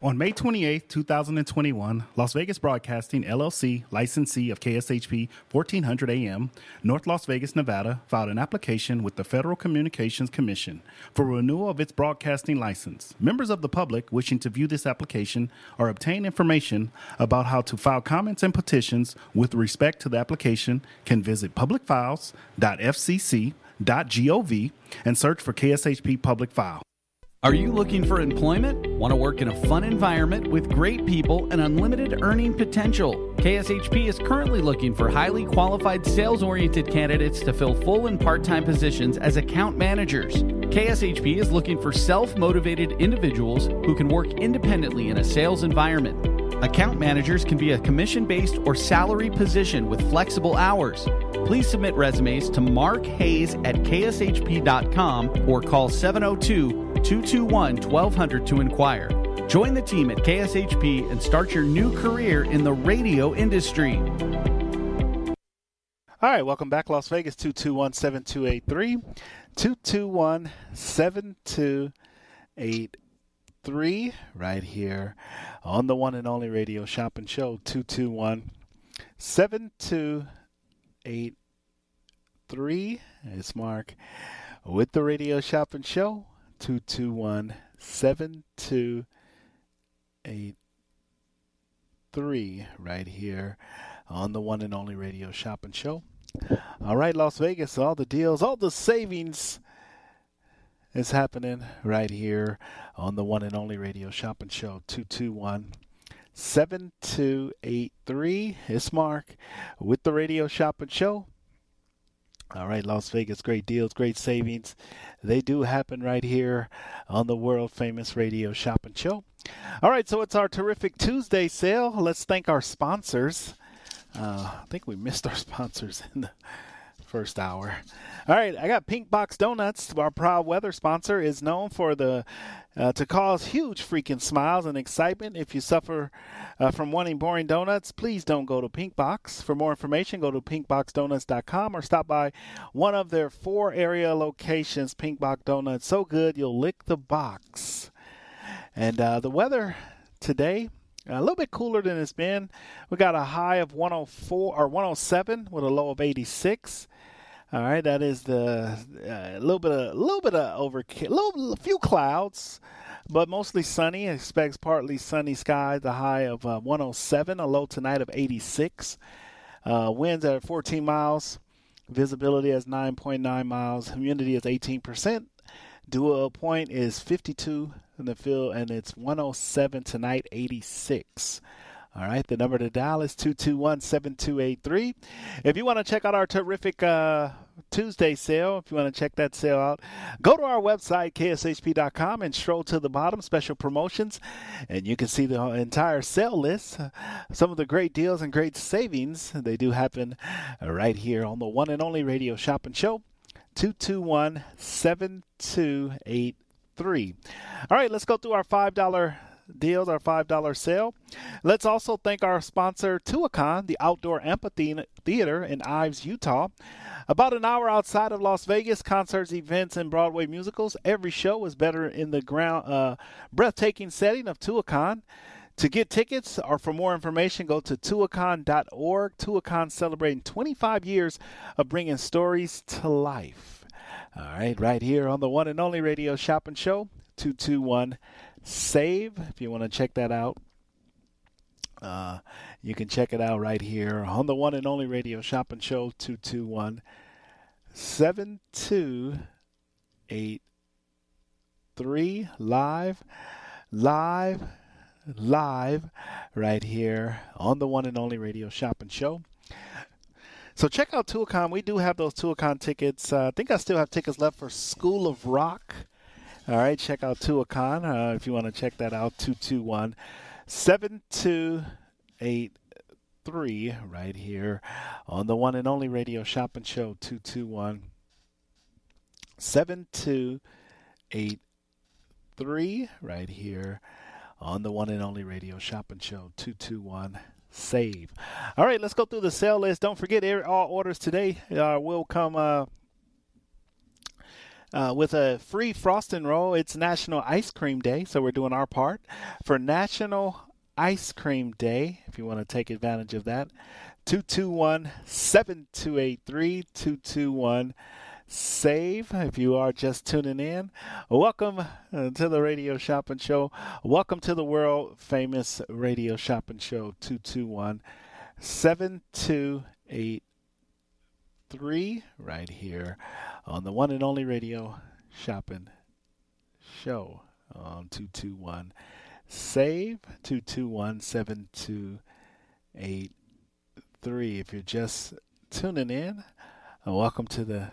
On May 28, 2021, Las Vegas Broadcasting LLC, licensee of KSHP 1400 AM, North Las Vegas, Nevada, filed an application with the Federal Communications Commission for renewal of its broadcasting license. Members of the public wishing to view this application or obtain information about how to file comments and petitions with respect to the application can visit publicfiles.fcc.gov and search for KSHP Public File. Are you looking for employment? Want to work in a fun environment with great people and unlimited earning potential? KSHP is currently looking for highly qualified sales oriented candidates to fill full and part time positions as account managers. KSHP is looking for self motivated individuals who can work independently in a sales environment. Account managers can be a commission based or salary position with flexible hours. Please submit resumes to Mark Hayes at kshp.com or call 702 221 1200 to inquire. Join the team at KSHP and start your new career in the radio industry. All right, welcome back, Las Vegas 221 7283. 221 7283, right here on the one and only radio shopping show 221 7283. It's Mark with the radio shopping show 221 7283 right here on the one and only radio shopping show. All right, Las Vegas, all the deals, all the savings is happening right here on the one and only radio shopping show 221 7283. It's Mark with the radio shopping show. All right, Las Vegas, great deals, great savings. They do happen right here on the world famous radio shopping show. All right, so it's our terrific Tuesday sale. Let's thank our sponsors. Uh, I think we missed our sponsors in the first hour. All right, I got Pink Box Donuts. Our proud weather sponsor is known for the uh, to cause huge freaking smiles and excitement. If you suffer uh, from wanting boring donuts, please don't go to Pink Box. For more information, go to pinkboxdonuts.com or stop by one of their four area locations. Pink Box Donuts, so good you'll lick the box. And uh, the weather today a little bit cooler than it's been. We got a high of 104 or 107 with a low of 86. All right, that is the a uh, little bit of a little bit of overkill, a little few clouds, but mostly sunny. Expects partly sunny skies. The high of uh, 107, a low tonight of 86. Uh, winds at 14 miles. Visibility is 9.9 miles. Humidity is 18 percent. Dew point is 52 in the field, and it's 107 tonight, 86. All right, the number to dial is 221 7283. If you want to check out our terrific uh, Tuesday sale, if you want to check that sale out, go to our website, kshp.com, and stroll to the bottom, special promotions, and you can see the entire sale list. Some of the great deals and great savings, they do happen right here on the one and only radio shopping show. 221 7283. All right, let's go through our $5 deals, our $5 sale. Let's also thank our sponsor, Tuacahn, the outdoor amphitheater in Ives, Utah. About an hour outside of Las Vegas, concerts, events, and Broadway musicals. Every show is better in the ground, uh, breathtaking setting of Tuacahn. To get tickets or for more information, go to tuacahn.org. Tuacahn celebrating 25 years of bringing stories to life. All right, right here on the one and only radio shopping show, 221 Save, if you want to check that out. Uh, you can check it out right here on the one and only radio shopping show 221 7283 live live live right here on the one and only radio shopping show so check out Tuacahn. We do have those Tuacahn tickets. Uh, I think I still have tickets left for School of Rock. All right, check out Tuacahn uh, if you want to check that out. 221 7283 right here on the one and only radio shopping show 221 7283 right here on the one and only radio shopping show 221 save. All right, let's go through the sale list. Don't forget, all orders today uh, will come uh, uh, with a free frosting roll. It's National Ice Cream Day, so we're doing our part for National Ice Cream Day. If you want to take advantage of that, 221 7283 221 save if you are just tuning in. Welcome uh, to the Radio Shopping Show. Welcome to the world famous Radio Shopping Show 221 7283 right here on the one and only Radio Shopping Show on 221 save 221 7283 if you're just tuning in uh, welcome to the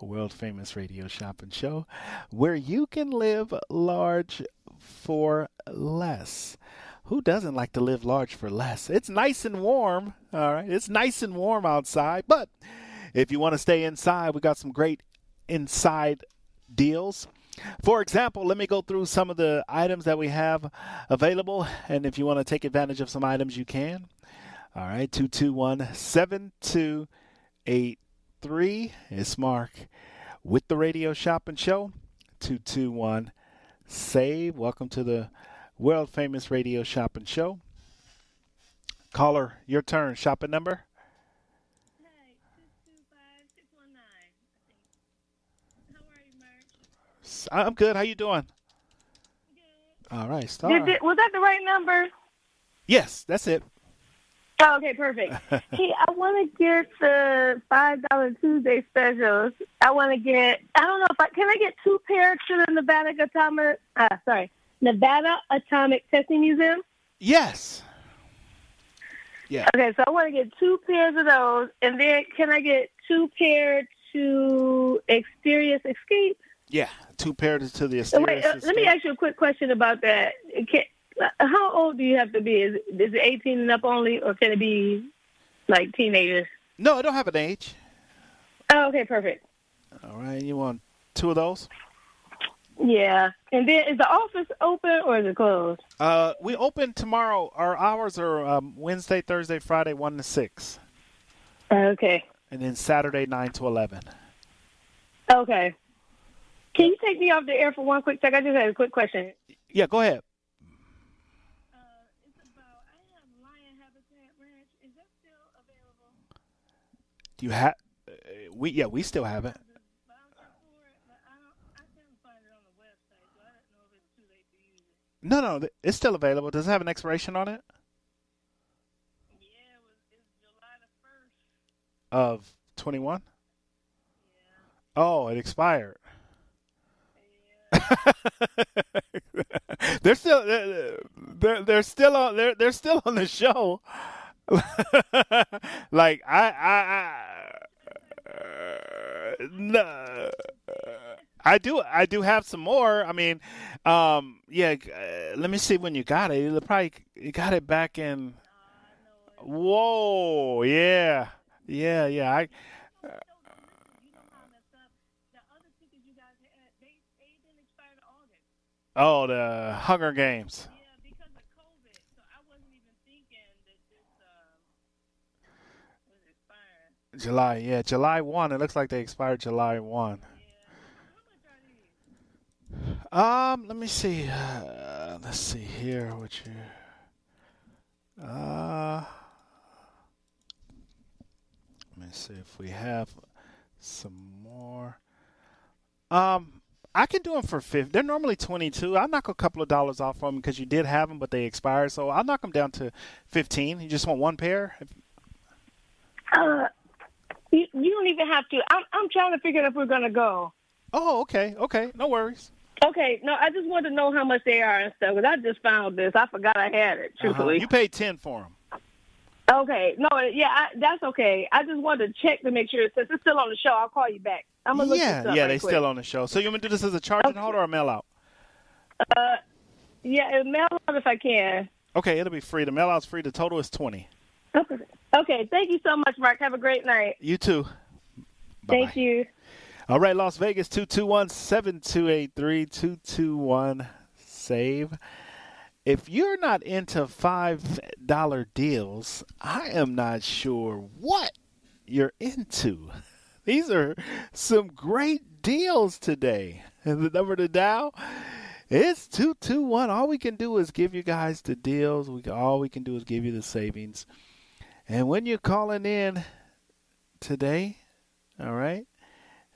world famous radio shopping show where you can live large for less. Who doesn't like to live large for less? It's nice and warm, all right? It's nice and warm outside, but if you want to stay inside, we got some great inside deals. For example, let me go through some of the items that we have available, and if you want to take advantage of some items, you can. All right, 221 7288 three. It's Mark with the Radio Shopping Show. 221 Save. Welcome to the world famous Radio Shopping Show. Caller, your turn. Shopping number? I'm good. How you doing? Good. All right, star. Did, did, was that the right number? Yes, that's it. Oh, okay, perfect. hey, I want to get the five dollar Tuesday specials. I want to get. I don't know if I can. I get two pairs to the Nevada Atomic. Uh, sorry, Nevada Atomic Testing Museum. Yes. Yeah. Okay, so I want to get two pairs of those, and then can I get two pairs to Asterius Escape? Yeah, two pairs to the Asterius. Wait, uh, let me ask you a quick question about that. Can, how old do you have to be? Is, is it 18 and up only, or can it be like teenagers? No, I don't have an age. Oh, okay, perfect. All right, you want two of those? Yeah, and then is the office open or is it closed? Uh, we open tomorrow. Our hours are um, Wednesday, Thursday, Friday, one to six. Okay. And then Saturday, nine to eleven. Okay. Can you take me off the air for one quick sec? I just had a quick question. Yeah, go ahead. Do you have uh, we yeah we still have it. No, no, it's still available. Does it have an expiration on it? Yeah, it was, it's July the 1st. Of 21? Yeah. Oh, it expired. They're still they're, they're still on they're they're still on the show. like I I, I uh, no. I do. I do have some more. I mean, um, yeah. Uh, let me see when you got it. You probably you got it back in. Whoa! Yeah, yeah, yeah. I. Uh, oh, the Hunger Games. July, yeah, July one. It looks like they expired July one. Um, let me see. Uh, let's see here. What you? Uh, let me see if we have some more. Um, I can do them for 50. They're normally 22. I'll knock a couple of dollars off from them because you did have them, but they expired. So I'll knock them down to 15. You just want one pair? Uh, you, you don't even have to. I'm, I'm trying to figure out if we're going to go. Oh, okay. Okay. No worries. Okay. No, I just wanted to know how much they are and stuff because I just found this. I forgot I had it, Uh-huh. truthfully. You paid 10 for them. Okay. No, yeah, I, that's okay. I just wanted to check to make sure. Since it's still on the show, I'll call you back. I'm to yeah, up yeah, they quick. still on the show. So you want me to do this as a charge and hold or a mail out? Uh, yeah, and mail out if I can. Okay, it'll be free. The mail out's free. The total is 20. Okay. Okay. Thank you so much, Mark. Have a great night. You too. Thank you. All right, Las Vegas 221 7283 221 save. If you're not into $5 deals, I am not sure what you're into. These are some great deals today. And the number to dial is 221. All we can do is give you guys the deals. We all we can do is give you the savings. And when you're calling in today, all right?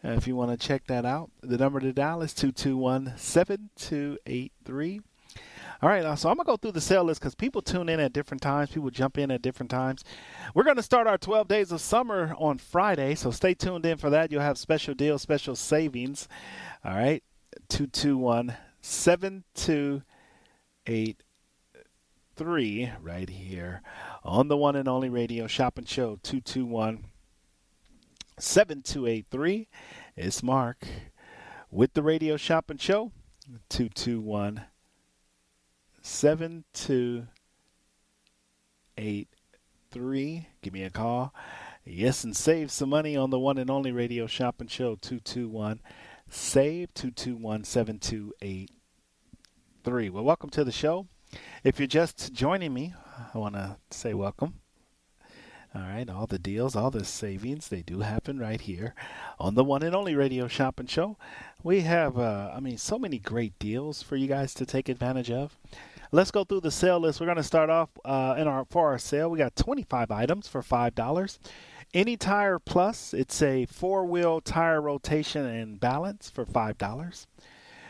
Uh, if you want to check that out, the number to dial is 221 7283. All right, uh, so I'm to go through the sale list because people tune in at different times. People jump in at different times. We're to start our 12 days of summer on Friday, so stay tuned in for that. You'll have special deals, special savings. All right, 221 7283 right here on the one and only radio shopping show 221 7283. It's Mark with the Radio Shopping Show 221 7283. Give me a call. Yes, and save some money on the one and only Radio Shopping Show 221 save 221 7283. Well, welcome to the show. If you're just joining me, I want to say welcome. All right, all the deals, all the savings, they do happen right here on the one and only Radio Shopping Show. We have, uh, I mean, so many great deals for you guys to take advantage of. Let's go through the sale list. We're going to start off uh, in our for our sale. We got 25 items for five dollars. Any tire plus, it's a four-wheel tire rotation and balance for five dollars.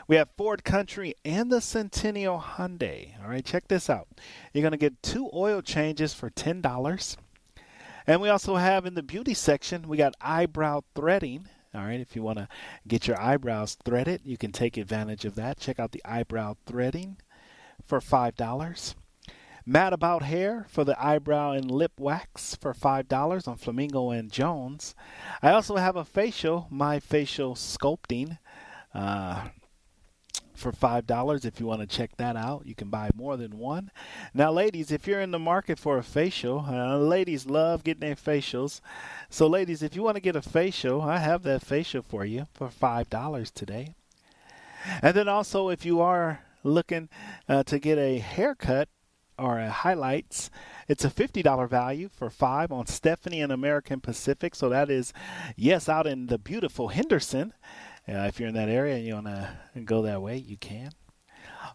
We have Ford Country and the Centennial Hyundai. All right, check this out. You're going to get two oil changes for ten dollars. And we also have in the beauty section, we got eyebrow threading. All right, if you want to get your eyebrows threaded, you can take advantage of that. Check out the eyebrow threading for $5. Mad About Hair for the eyebrow and lip wax for $5 on Flamingo and Jones. I also have a facial, My Facial Sculpting. Uh, for five dollars if you want to check that out you can buy more than one now ladies if you're in the market for a facial uh, ladies love getting their facials so ladies if you want to get a facial i have that facial for you for five dollars today and then also if you are looking uh, to get a haircut or a highlights it's a $50 value for five on stephanie and american pacific so that is yes out in the beautiful henderson uh, if you're in that area and you want to go that way, you can.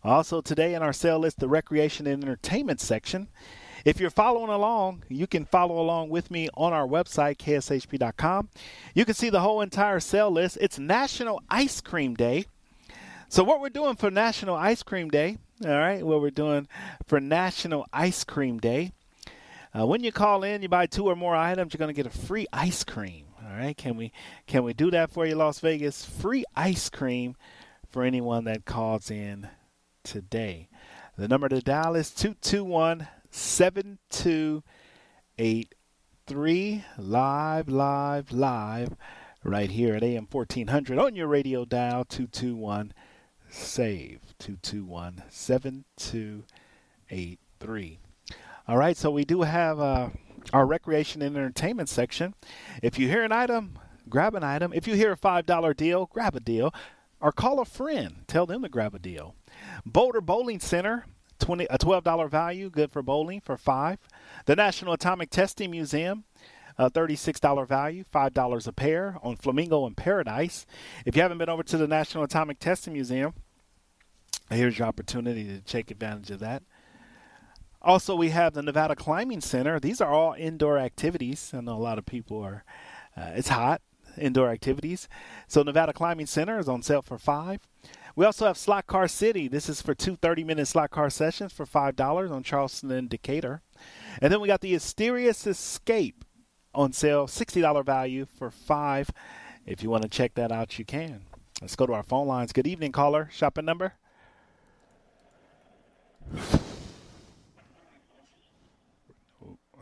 Also, today in our sale list, the recreation and entertainment section. If you're following along, you can follow along with me on our website, kshp.com. You can see the whole entire sale list. It's National Ice Cream Day. So, what we're doing for National Ice Cream Day, all right, what we're doing for National Ice Cream Day, uh, when you call in, you buy two or more items, you're going to get a free ice cream. All right, can we can we do that for you, Las Vegas? Free ice cream for anyone that calls in today. The number to dial is 221 7283. Live, live, live, right here at AM 1400 on your radio dial 221 SAVE 221 7283. All right, so we do have. Uh, our recreation and entertainment section. If you hear an item, grab an item. If you hear a $5 deal, grab a deal. Or call a friend. Tell them to grab a deal. Boulder Bowling Center, 20, a $12 value, good for bowling for 5 The National Atomic Testing Museum, a $36 value, $5 a pair on Flamingo and Paradise. If you haven't been over to the National Atomic Testing Museum, here's your opportunity to take advantage of that. Also, we have the Nevada Climbing Center. These are all indoor activities. I know a lot of people are. Uh, it's hot, indoor activities. So Nevada Climbing Center is on sale for five. We also have Slot Car City. This is for two 30 minute slot car sessions for $5 on Charleston and Decatur. And then we got the Asterius Escape on sale, $60 value for five. If you want to check that out, you can. Let's go to our phone lines. Good evening, caller. Shopping number?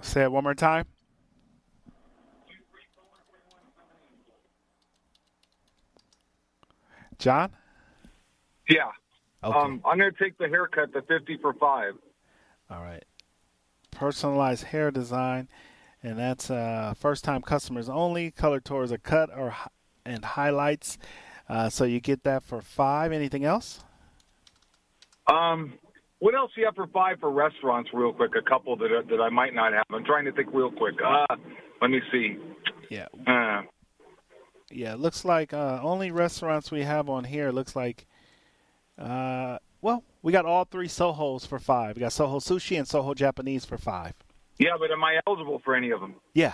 Say it one more time. John? Yeah. Okay. Um, I'm going to take the haircut, the 50 for 5. All right. Personalized hair design, and that's uh, first time customers only. Color towards a cut or and highlights. Uh, so you get that for five. Anything else? Um, what else do you have for 5 for restaurants, real quick? A couple that, are- that I might not have. I'm trying to think real quick. Uh, let me see. Yeah. Uh, Yeah, it looks like uh, only restaurants we have on here looks like. Uh, well, we got all three Soho's for five. We got Soho Sushi and Soho Japanese for five. Yeah, but am I eligible for any of them? Yeah.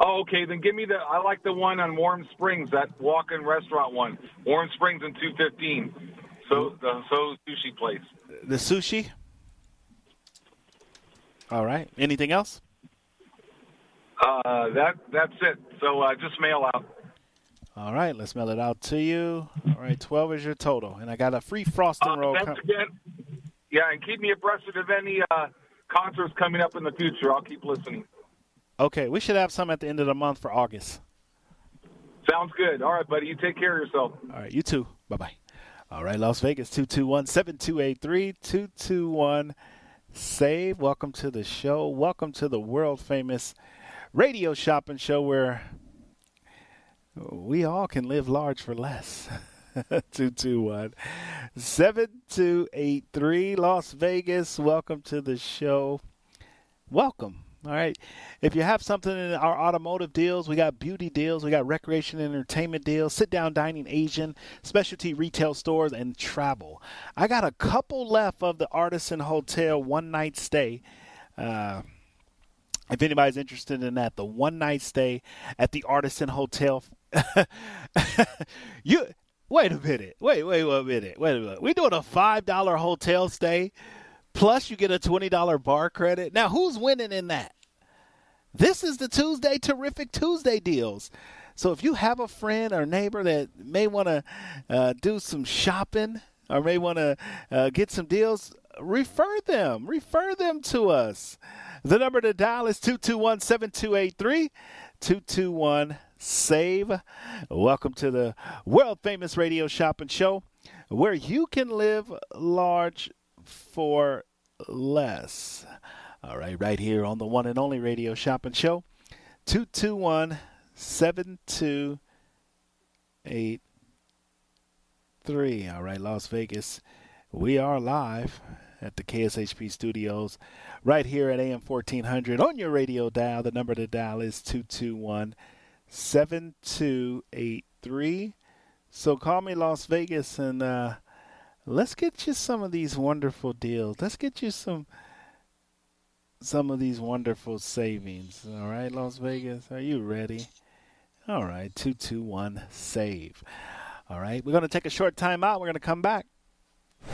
Oh, okay. Then give me the. I like the one on Warm Springs, that walk-in restaurant one. Warm Springs in 215. So the so sushi place. The sushi. All right. Anything else? Uh, that that's it. So uh, just mail out. All right, let's mail it out to you. All right, 12 is your total. And I got a free frosting Uh, roll. com-. Yeah, and keep me abreast of any uh, concerts coming up in the future. I'll keep listening. okay, we should have some at the end of the month for August. Sounds good. All right, buddy. You take care of yourself. All right, you too. Bye bye. All right, Las Vegas 221 7283 221 Save. Welcome to the show. Welcome to the world famous radio shopping show where we all can live large for less. 221 7283 Las Vegas. Welcome to the show. Welcome. All right. If you have something in our automotive deals, we got beauty deals, we got recreation and entertainment deals, sit down dining Asian, specialty retail stores, and travel. I got a couple left of the Artisan Hotel one night stay. Uh, if anybody's interested in that, the one night stay at the Artisan Hotel. you wait a minute. Wait, wait, wait a minute. Wait a minute. We're doing a five dollar hotel stay, plus you get a twenty dollar bar credit. Now who's winning in that? This is the Tuesday Terrific Tuesday deals. So if you have a friend or neighbor that may want to uh, do some shopping or may want to uh, get some deals, refer them. Refer them to us. The number to dial is 221 7283 221 SAVE. Welcome to the world famous radio shopping show where you can live large for less. All right, right here on the one and only radio shopping show. 221 7283. All right, Las Vegas. We are live at the KSHP studios right here at AM 1400 on your radio dial. The number to dial is 221 7283. So call me Las Vegas and uh, let's get you some of these wonderful deals. Let's get you some some of these wonderful savings. All right, Las Vegas, are you ready? All right, 221 save. All right, we're going to take a short time out. We're going to come back.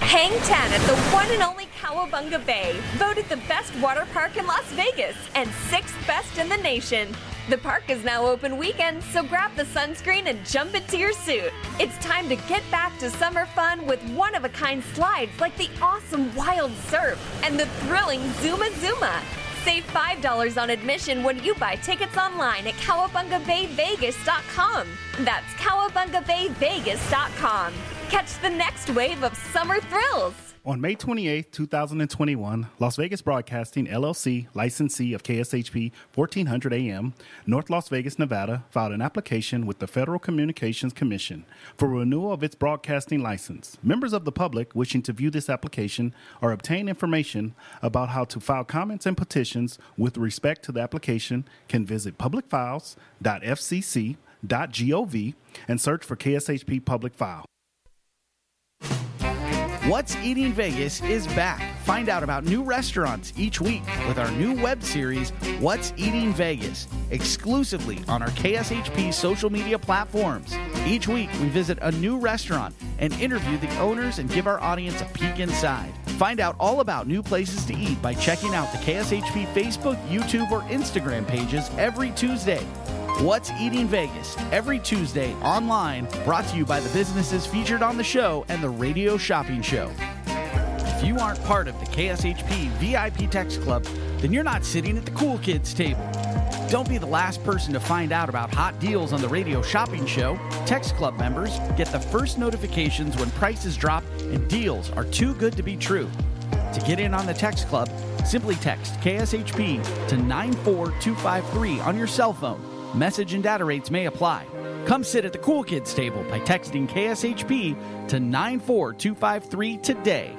Hang 10 at the one and only Cowabunga Bay, voted the best water park in Las Vegas and sixth best in the nation. The park is now open weekends, so grab the sunscreen and jump into your suit. It's time to get back to summer fun with one of a kind slides like the awesome Wild Surf and the thrilling Zuma Zuma. Save $5 on admission when you buy tickets online at cowabungabayvegas.com. That's cowabungabayvegas.com. Catch the next wave of summer thrills. On May 28, 2021, Las Vegas Broadcasting LLC, licensee of KSHP 1400 AM, North Las Vegas, Nevada, filed an application with the Federal Communications Commission for renewal of its broadcasting license. Members of the public wishing to view this application or obtain information about how to file comments and petitions with respect to the application can visit publicfiles.fcc.gov and search for KSHP Public File. What's Eating Vegas is back Find out about new restaurants each week with our new web series, What's Eating Vegas, exclusively on our KSHP social media platforms. Each week, we visit a new restaurant and interview the owners and give our audience a peek inside. Find out all about new places to eat by checking out the KSHP Facebook, YouTube, or Instagram pages every Tuesday. What's Eating Vegas every Tuesday online, brought to you by the businesses featured on the show and the Radio Shopping Show. If you aren't part of the KSHP VIP Text Club, then you're not sitting at the cool kids table. Don't be the last person to find out about hot deals on the Radio Shopping Show. Text Club members get the first notifications when prices drop and deals are too good to be true. To get in on the Text Club, simply text KSHP to 94253 on your cell phone. Message and data rates may apply. Come sit at the cool kids table by texting KSHP to 94253 today.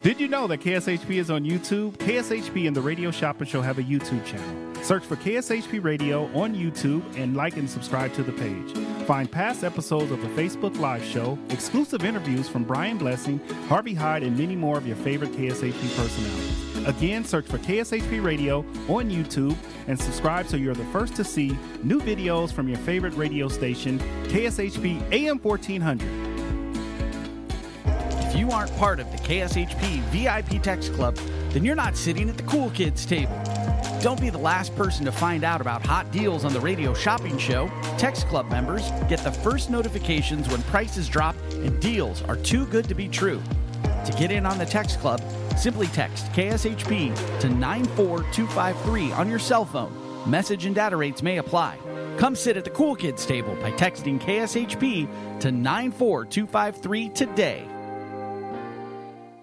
Did you know that KSHP is on YouTube? KSHP and the Radio Shopping Show have a YouTube channel. Search for KSHP Radio on YouTube and like and subscribe to the page. Find past episodes of the Facebook Live show, exclusive interviews from Brian Blessing, Harvey Hyde, and many more of your favorite KSHP personalities. Again, search for KSHP Radio on YouTube and subscribe so you're the first to see new videos from your favorite radio station, KSHP AM 1400. If you aren't part of the KSHP VIP Text Club, then you're not sitting at the cool kids table. Don't be the last person to find out about hot deals on the Radio Shopping Show. Text Club members get the first notifications when prices drop and deals are too good to be true. To get in on the Text Club, simply text KSHP to 94253 on your cell phone. Message and data rates may apply. Come sit at the cool kids table by texting KSHP to 94253 today.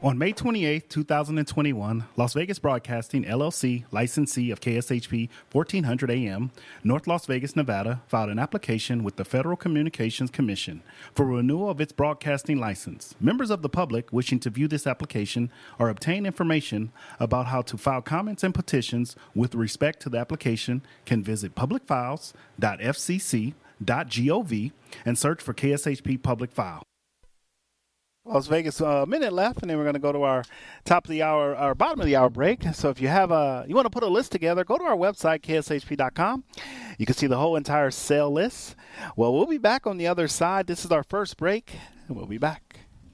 On May 28, 2021, Las Vegas Broadcasting LLC, licensee of KSHP 1400 AM, North Las Vegas, Nevada, filed an application with the Federal Communications Commission for renewal of its broadcasting license. Members of the public wishing to view this application or obtain information about how to file comments and petitions with respect to the application can visit publicfiles.fcc.gov and search for KSHP Public File. Las Vegas, a uh, minute left, and then we're going to go to our top of the hour, our bottom of the hour break. So if you have a, you want to put a list together, go to our website kshp.com. You can see the whole entire sale list. Well, we'll be back on the other side. This is our first break, and we'll be back.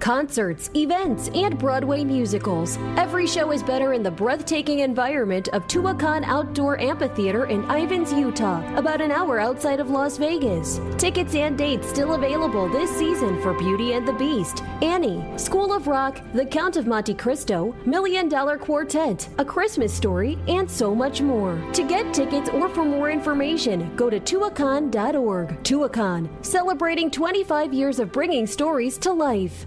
Concerts, events, and Broadway musicals. Every show is better in the breathtaking environment of Tuacahn Outdoor Amphitheater in Ivins, Utah, about an hour outside of Las Vegas. Tickets and dates still available this season for Beauty and the Beast, Annie, School of Rock, The Count of Monte Cristo, Million Dollar Quartet, A Christmas Story, and so much more. To get tickets or for more information, go to tuacahn.org. Tuacahn, celebrating 25 years of bringing stories to life.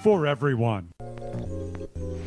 for everyone.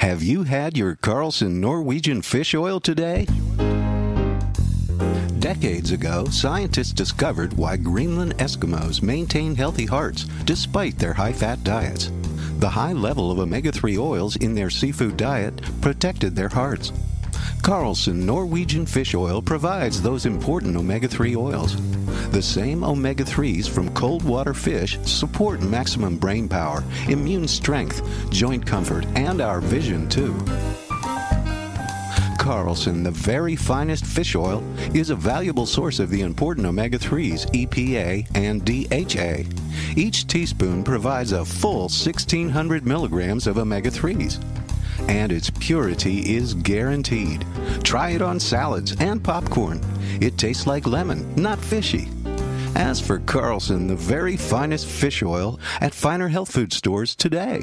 Have you had your Carlson Norwegian fish oil today? Decades ago, scientists discovered why Greenland Eskimos maintain healthy hearts despite their high fat diets. The high level of omega 3 oils in their seafood diet protected their hearts. Carlson Norwegian Fish Oil provides those important omega 3 oils. The same omega 3s from cold water fish support maximum brain power, immune strength, joint comfort, and our vision, too. Carlson, the very finest fish oil, is a valuable source of the important omega 3s, EPA and DHA. Each teaspoon provides a full 1600 milligrams of omega 3s. And its purity is guaranteed. Try it on salads and popcorn. It tastes like lemon, not fishy. As for Carlson, the very finest fish oil at finer health food stores today.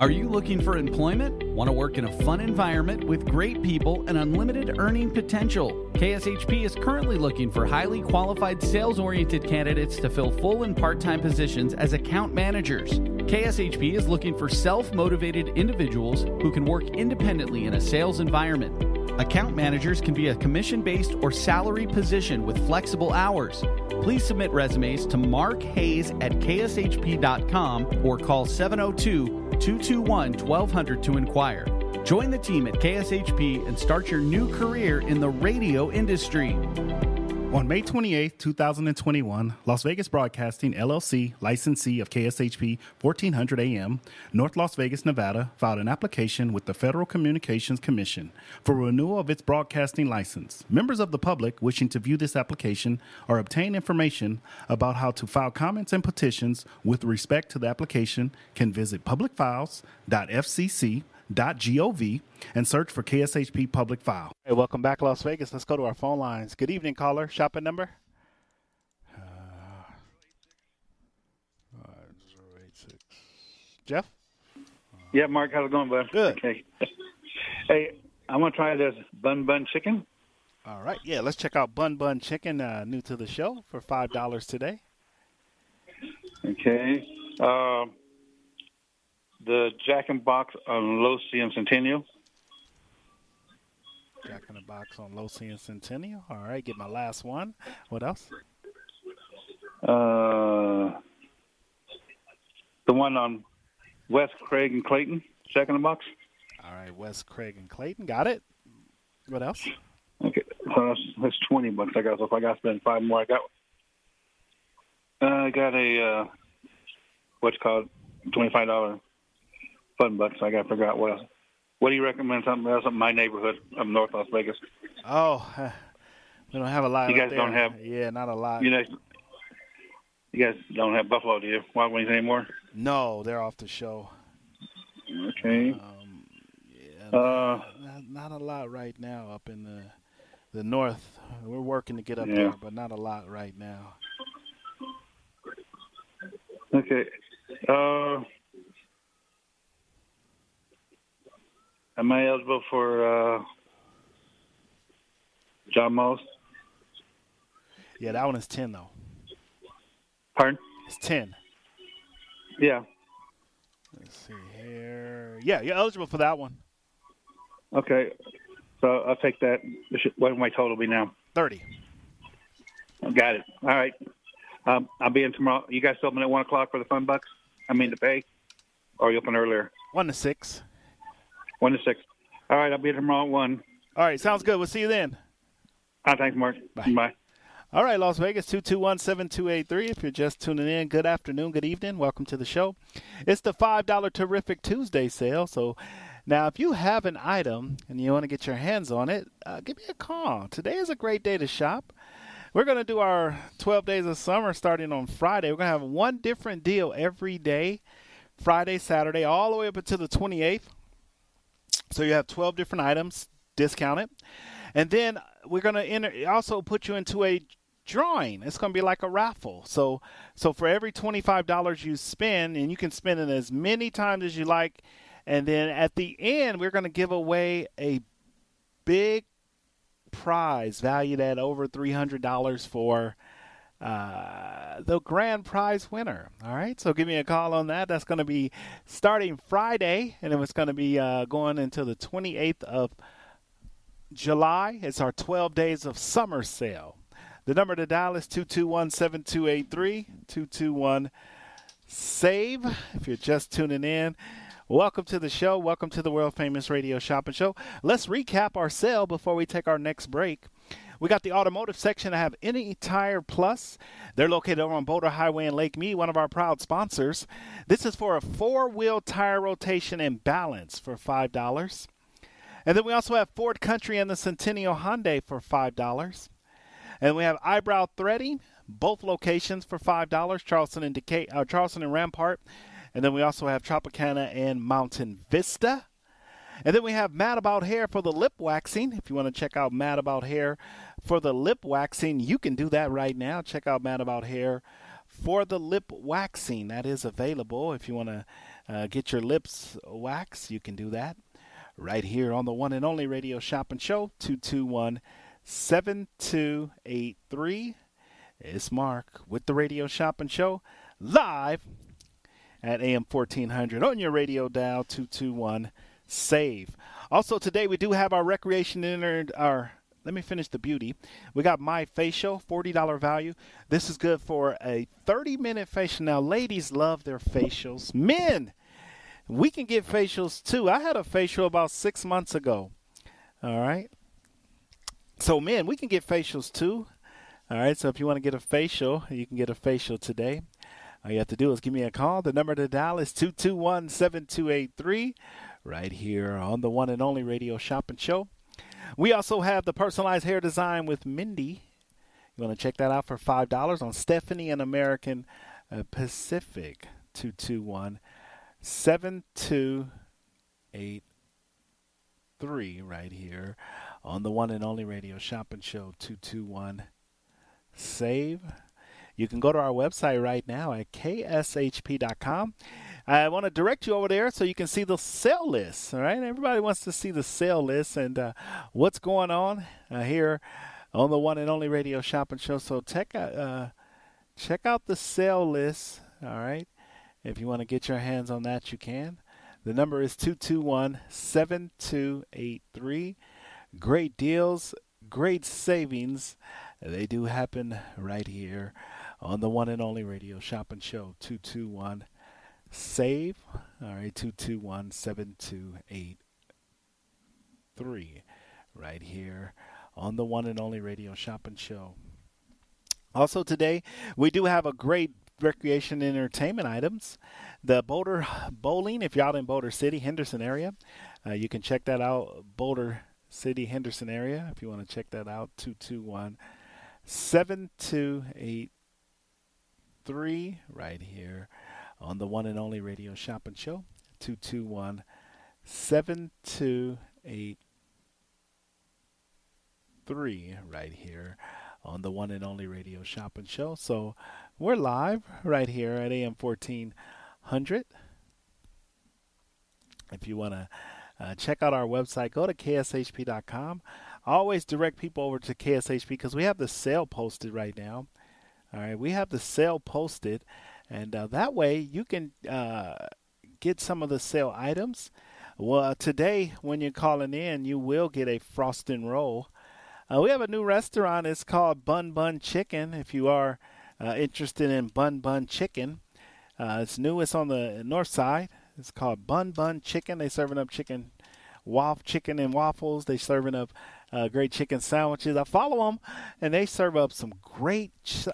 Are you looking for employment? Want to work in a fun environment with great people and unlimited earning potential? KSHP is currently looking for highly qualified sales oriented candidates to fill full and part time positions as account managers. KSHP is looking for self motivated individuals who can work independently in a sales environment. Account managers can be a commission based or salary position with flexible hours. Please submit resumes to Mark Hayes at kshp.com or call 702 221 1200 to inquire. Join the team at KSHP and start your new career in the radio industry. On May 28, 2021, Las Vegas Broadcasting LLC, licensee of KSHP 1400 AM, North Las Vegas, Nevada, filed an application with the Federal Communications Commission for renewal of its broadcasting license. Members of the public wishing to view this application or obtain information about how to file comments and petitions with respect to the application can visit publicfiles.fcc gov and search for KSHP Public File. Hey, welcome back, Las Vegas. Let's go to our phone lines. Good evening, caller. Shopping number? Uh, Jeff? Yeah, Mark, how's it going, bud? Good. Okay. Hey, I'm gonna try this bun bun chicken. All right. Yeah, let's check out Bun Bun Chicken, uh, new to the show, for five dollars today. Okay. Um, the Jack and Box on Low C and Centennial. Jack in the Box on Losee and Centennial. All right, get my last one. What else? Uh, the one on West Craig and Clayton, Jack in the Box. All right, West Craig and Clayton. Got it. What else? Okay, so that's, that's twenty bucks. I got. So if I got to spend five more, I got. Uh, I got a uh, what's called twenty five dollar fun bucks. I got to figure out what else. What do you recommend? Something else in my neighborhood of North Las Vegas. Oh, we don't have a lot. You guys there. don't have. Yeah, not a lot. You guys, you guys don't have Buffalo, do you? Wild Wings anymore? No, they're off the show. Okay. Um, yeah, Uh, not, not a lot right now up in the the north. We're working to get up Yeah. there, but not a lot right now. Okay. Uh, am I eligible for uh, John Mull's? Yeah, that one is ten though. Pardon? It's ten. Yeah. Let's see here. Yeah, you're eligible for that one. Okay. So I'll take that. What will my total be now? Thirty. Got it. All right. Um, I'll be in tomorrow. You guys open at one o'clock for the fun bucks? I mean to pay, or you open earlier? One to six. One to six. All right. I'll be tomorrow at one. All right, sounds good. We'll see you then. Ah, thanks, Mark. Bye. Bye. All right, Las Vegas, 221 7283. If you're just tuning in, good afternoon, good evening. Welcome to the show. It's the $5 Terrific Tuesday sale. So Now, if you have an item and you want to get your hands on it, uh, give me a call. Today is a great day to shop. We're going to do our 12 days of summer starting on Friday. We're going to have one different deal every day Friday, Saturday, all the way up until the 28th. So you have 12 different items discounted. And then we're going to enter, also put you into a drawing. It's going to be like a raffle. So so for every $25 you spend and you can spend it as many times as you like and then at the end we're going to give away a big prize valued at over $300 for uh, the grand prize winner. All right, so give me a call on that. That's going to be starting Friday, and it's going to be uh, going until the 28th of July. It's our 12 days of summer sale. The number to dial is 221 7283 221 SAVE. If you're just tuning in, welcome to the show. Welcome to the world famous radio shopping show. Let's recap our sale before we take our next break. We got the automotive section. I have Any Tire Plus. They're located over on Boulder Highway in Lake Mead, one of our proud sponsors. This is for a four wheel tire rotation and balance for $5. And then we also have Ford Country and the Centennial Hyundai for $5. And we have Eyebrow Threading, both locations for $5, Charleston and Decatur, uh, Charleston and Rampart. And then we also have Tropicana and Mountain Vista. And then we have Mad About Hair for the lip waxing. If you want to check out Mad About Hair for the lip waxing, you can do that right now. Check out Mad About Hair for the lip waxing. That is available. If you want to uh, get your lips waxed, you can do that right here on the one and only radio shopping show 221 7283. It's Mark with the radio shopping show live at AM 1400 on your radio dial 221 save. Also today we do have our recreation entered our let me finish the beauty. We got my facial, $40 value. This is good for a 30 minute facial. Now, ladies love their facials. Men, we can get facials too. I had a facial about six months ago. All right. So, men, we can get facials too. All right. So, if you want to get a facial, you can get a facial today. All you have to do is give me a call. The number to dial is 221 7283 right here on the one and only radio shopping show. We also have the personalized hair design with Mindy. You want to check that out for $5 on Stephanie and American uh, Pacific 221 7283 right here on the one and only radio shopping show 221 save. You can go to our website right now at kshp.com I want to direct you over there so you can see the sale list. All right, everybody wants to see the sale list and uh, what's going on uh, here on the one and only radio shopping show. So check out uh, check out the sale list. All right, if you want to get your hands on that, you can. The number is 221 7283. Great deals, great savings. They do happen right here on the one and only radio shopping show 221 save. All right, 221 7283 right here on the one and only radio shopping show. Also, today we do have a great recreation entertainment items. The Boulder Bowling, if you're out in Boulder City, Henderson area, uh, you can check that out. Boulder City, Henderson area, if you want to check that out, 221 7283 right here on the one and only radio shopping show 221 7283 right here on the one and only radio shopping show. So we're live right here at AM 1400. If you want to uh, check out our website, go to kshp.com. Always direct people over to KSHP because we have the sale posted right now. All right, we have the sale posted and uh, that way you can uh, get some of the sale items. Well, today when you're calling in, you will get a frosting roll. Uh, we have a new restaurant. It's called Bun Bun Chicken. If you are uh, interested in Bun Bun Chicken, uh, it's new. It's on the north side. It's called Bun Bun Chicken. They serving up chicken, waffle chicken and waffles. They serving up uh, great chicken sandwiches. I follow them, and they serve up some great ch-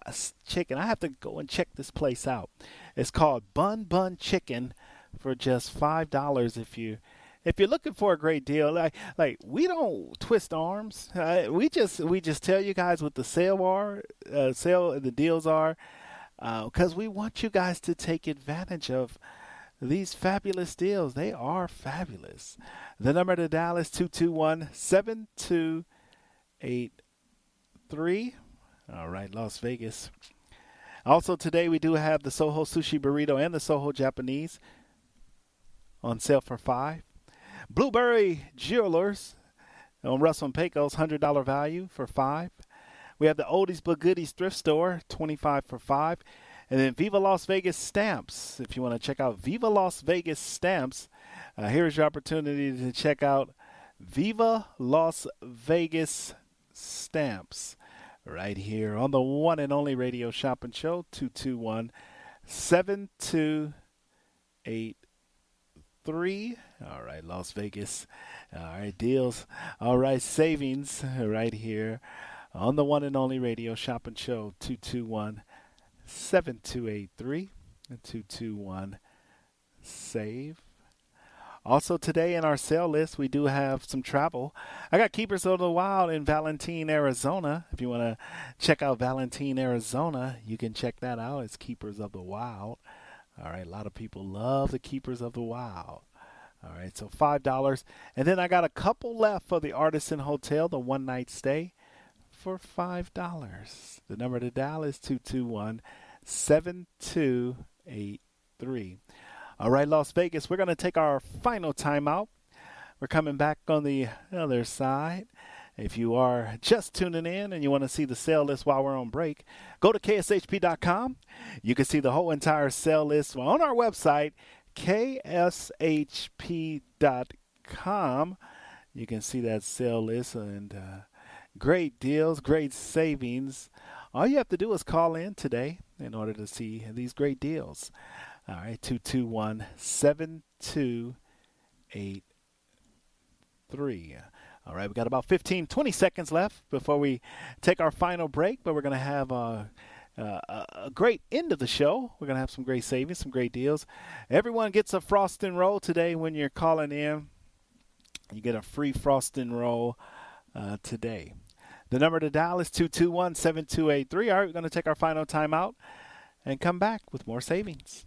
chicken. I have to go and check this place out. It's called Bun Bun Chicken for just five dollars if you if you're looking for a great deal, like like we don't twist arms. Uh, we just we just tell you guys what the sale are, uh, sale the deals are, because uh, we want you guys to take advantage of these fabulous deals. They are fabulous. The number to dial is 221 7283. All right, Las Vegas. Also, today we do have the Soho Sushi Burrito and the Soho Japanese on sale for five. Blueberry Jewelers on Russell and Pecos, $100 value for five. We have the Oldies but Goodies thrift store, 25 for five. And then Viva Las Vegas stamps. If you want to check out Viva Las Vegas stamps, uh, here's your opportunity to check out Viva Las Vegas stamps right here on the one and only radio shopping show 221 7283. All right, Las Vegas. All right, deals. All right, savings right here on the one and only radio shopping show 221 7283 221 save. Also, today in our sale list, we do have some travel. I got Keepers of the Wild in Valentine, Arizona. If you want to check out Valentine, Arizona, you can check that out. It's Keepers of the Wild. All right, a lot of people love the Keepers of the Wild. All right, so $5. And then I got a couple left for the Artisan Hotel, the one night stay for $5. The number to dial is 221 7283. All right, Las Vegas, we're going to take our final timeout. We're coming back on the other side. If you are just tuning in and you want to see the sale list while we're on break, go to kshp.com. You can see the whole entire sale list on our website, kshp.com. You can see that sale list and uh, great deals, great savings. All you have to do is call in today in order to see these great deals. All right, 221 7283. All right, we got about 15, 20 seconds left before we take our final break, but we're going to have a, a, a, great end of the show. We're going to have some great savings, some great deals. Everyone gets a frost and roll today when you're calling in. You get a free frost and roll uh, today. The number to dial is 221 7283. All right, we're going to take our final timeout and come back with more savings.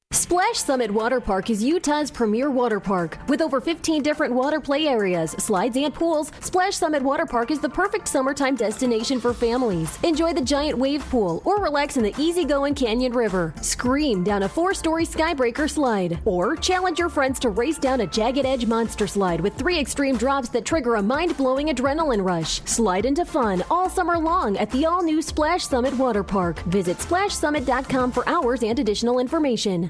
Splash Summit Water Park is Utah's premier water park. With over 15 different water play areas, slides, and pools, Splash Summit Water Park is the perfect summertime destination for families. Enjoy the giant wave pool or relax in the easygoing Canyon River. Scream down a four story skybreaker slide. Or challenge your friends to race down a jagged edge monster slide with three extreme drops that trigger a mind blowing adrenaline rush. Slide into fun all summer long at the all new Splash Summit Water Park. Visit splashsummit.com for hours and additional information.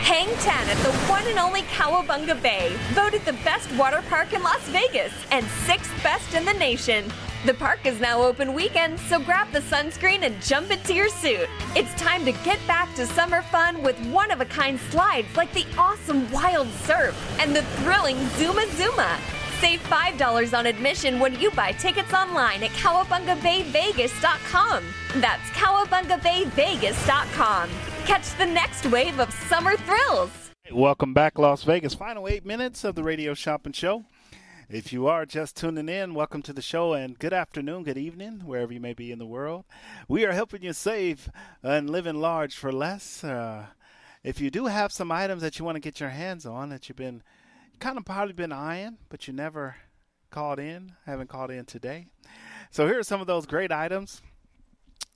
Hang 10 at the one and only Cowabunga Bay, voted the best water park in Las Vegas and sixth best in the nation. The park is now open weekends, so grab the sunscreen and jump into your suit. It's time to get back to summer fun with one of a kind slides like the awesome Wild Surf and the thrilling Zuma Zuma. Save $5 on admission when you buy tickets online at cowabungabayvegas.com. That's cowabungabayvegas.com. Catch the next wave of summer thrills. Welcome back, Las Vegas. Final eight minutes of the Radio Shopping Show. If you are just tuning in, welcome to the show and good afternoon, good evening, wherever you may be in the world. We are helping you save and live in large for less. Uh, if you do have some items that you want to get your hands on that you've been kind of probably been eyeing, but you never called in, haven't called in today. So here are some of those great items.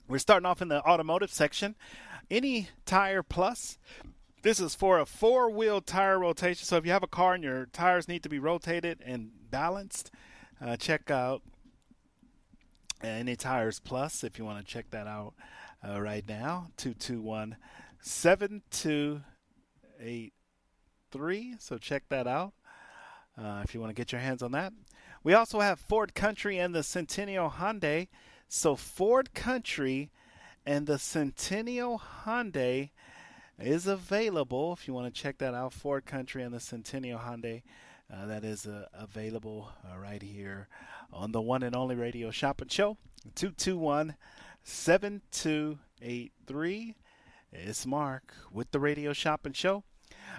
We're starting off in the automotive section. Any Tire Plus. This is for a four wheel tire rotation. So if you have a car and your tires need to be rotated and balanced, uh, check out Any Tires Plus if you want to check that out uh, right now. 221 7283. So check that out uh, if you want to get your hands on that. We also have Ford Country and the Centennial Hyundai. So Ford Country and the Centennial Hyundai is available. If you want to check that out, Ford Country and the Centennial Hyundai, uh, that is uh, available uh, right here on the one and only radio shopping show. 221 7283. It's Mark with the radio shopping show.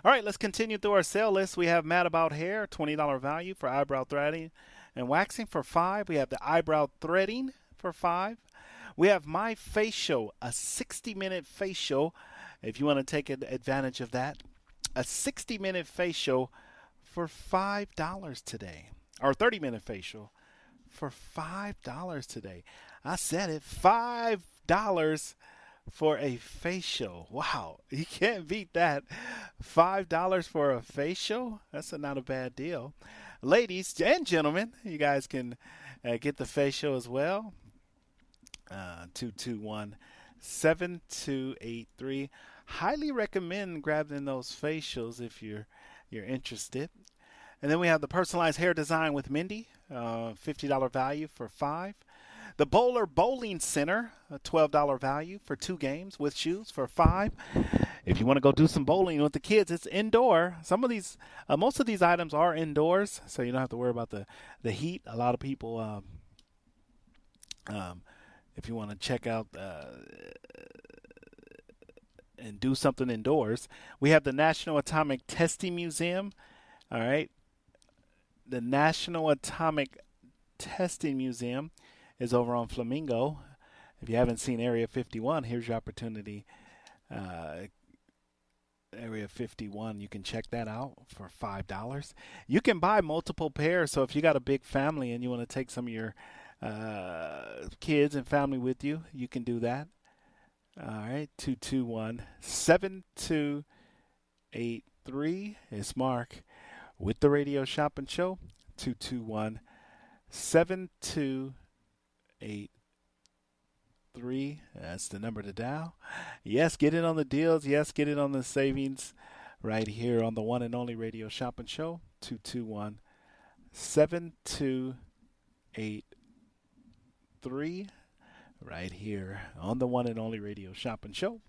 All right, let's continue through our sale list. We have Mad About Hair, $20 value for eyebrow threading and waxing for 5 We have the eyebrow threading for 5 we have My Facial, a 60 minute facial. If you want to take advantage of that, a 60 minute facial for $5 today, or 30 minute facial for $5 today. I said it, $5 for a facial. Wow, you can't beat that. Five dollars for a facial? That's a, not a bad deal. Ladies and gentlemen, you guys can uh, get the facial as well. Uh, two two one seven two eight three. Highly recommend grabbing those facials if you're you're interested. And then we have the personalized hair design with Mindy, uh, $50 value for five. The Bowler Bowling Center, a $12 value for two games with shoes for five. If you want to go do some bowling with the kids, it's indoor. Some of these, uh, most of these items are indoors, so you don't have to worry about the, the heat. A lot of people, um, um, if you want to check out uh, and do something indoors, we have the National Atomic Testing Museum. All right. The National Atomic Testing Museum is over on Flamingo. If you haven't seen Area 51, here's your opportunity. Uh, Area 51, you can check that out for $5. You can buy multiple pairs, so if you got a big family and you want to take some of your uh, kids and family with you, you can do that. All right, 221 7283 is Mark with the Radio Shopping Show. 221 7283. That's the number to dial. Yes, get in on the deals. Yes, get in on the savings right here on the one and only Radio Shopping Show. 221 7283 right here on the one and only radio shopping show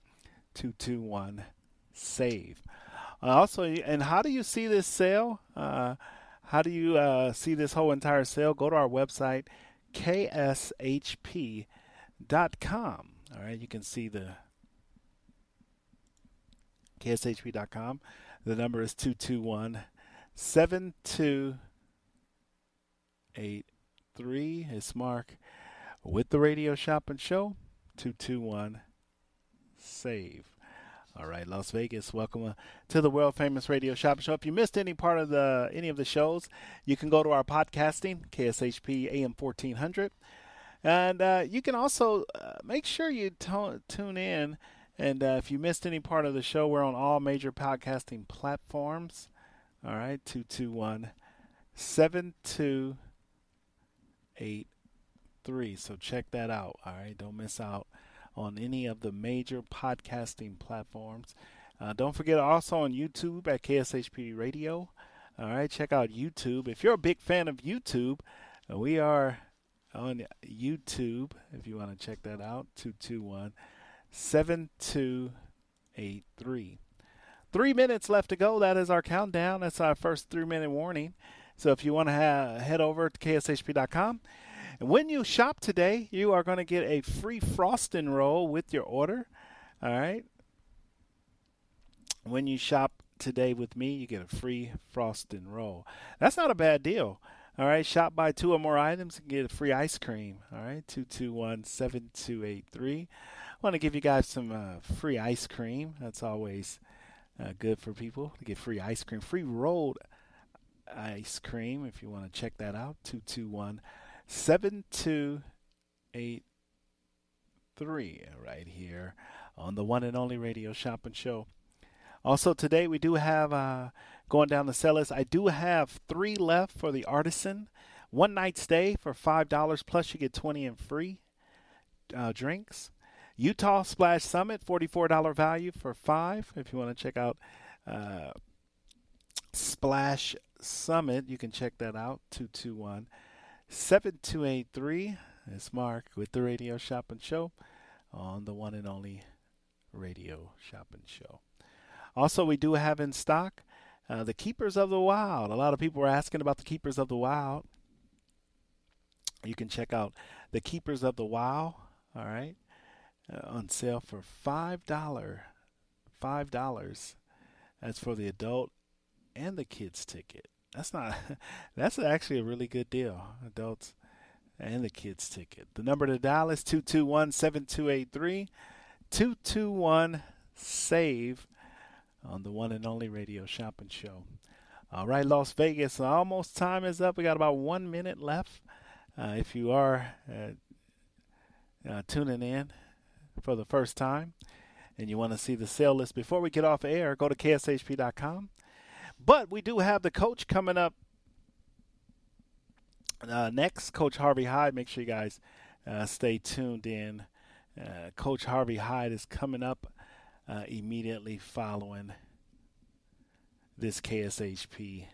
221 save. Uh, also and how do you see this sale? Uh, how do you uh, see this whole entire sale? Go to our website kshp.com all right you can see the kshp.com the number is 221 7283 it's mark with the Radio Shopping Show, 221 SAVE. All right, Las Vegas, welcome uh, to the world famous Radio Shopping Show. If you missed any part of the any of the shows, you can go to our podcasting, KSHP AM 1400. And uh, you can also uh, make sure you t- tune in. And uh, if you missed any part of the show, we're on all major podcasting platforms. All right, 221 7288 three. So check that out. All right, don't miss out on any of the major podcasting platforms. Uh, don't forget also on YouTube at KSHP Radio. All right, check out YouTube. If you're a big fan of YouTube, uh, we are on YouTube. If you want to check that out, 221 7283. Three minutes left to go. That is our countdown. That's our first three minute warning. So if you want to ha- head over to KSHP.com and when you shop today, you are going to get a free frosting roll with your order. All right. When you shop today with me, you get a free frosting roll. That's not a bad deal. All right, shop by two or more items and get a free ice cream. All right, 221 7283. I want to give you guys some uh, free ice cream. That's always uh, good for people to get free ice cream, free rolled ice cream if you want to check that out. 221 7283 right here on the one and only radio shopping show. Also, today we do have uh, going down the sellers. I do have three left for the artisan. One night stay for $5, plus you get 20 in free uh, drinks. Utah Splash Summit, $44 value for five. If you want to check out uh, Splash Summit, you can check that out. 221 7283. It's Mark with the Radio Shopping Show on the one and only Radio Shopping Show. Also, we do have in stock uh, the Keepers of the Wild. A lot of people were asking about the Keepers of the Wild. You can check out the Keepers of the Wild, all right, uh, on sale for $5. $5. That's for the adult and the kids ticket. That's not. That's actually a really good deal. Adults and the kids ticket. The number to dial is 221 7283 221 SAVE on the one and only radio shopping show. All right, Las Vegas, almost time is up. We got about one minute left. Uh, if you are uh, uh, tuning in for the first time and you want to see the sale list before we get off air, go to kshp.com. But we do have the coach coming up uh, next, Coach Harvey Hyde. Make sure you guys uh, stay tuned in. Uh, coach Harvey Hyde is coming up uh, immediately following this KSHP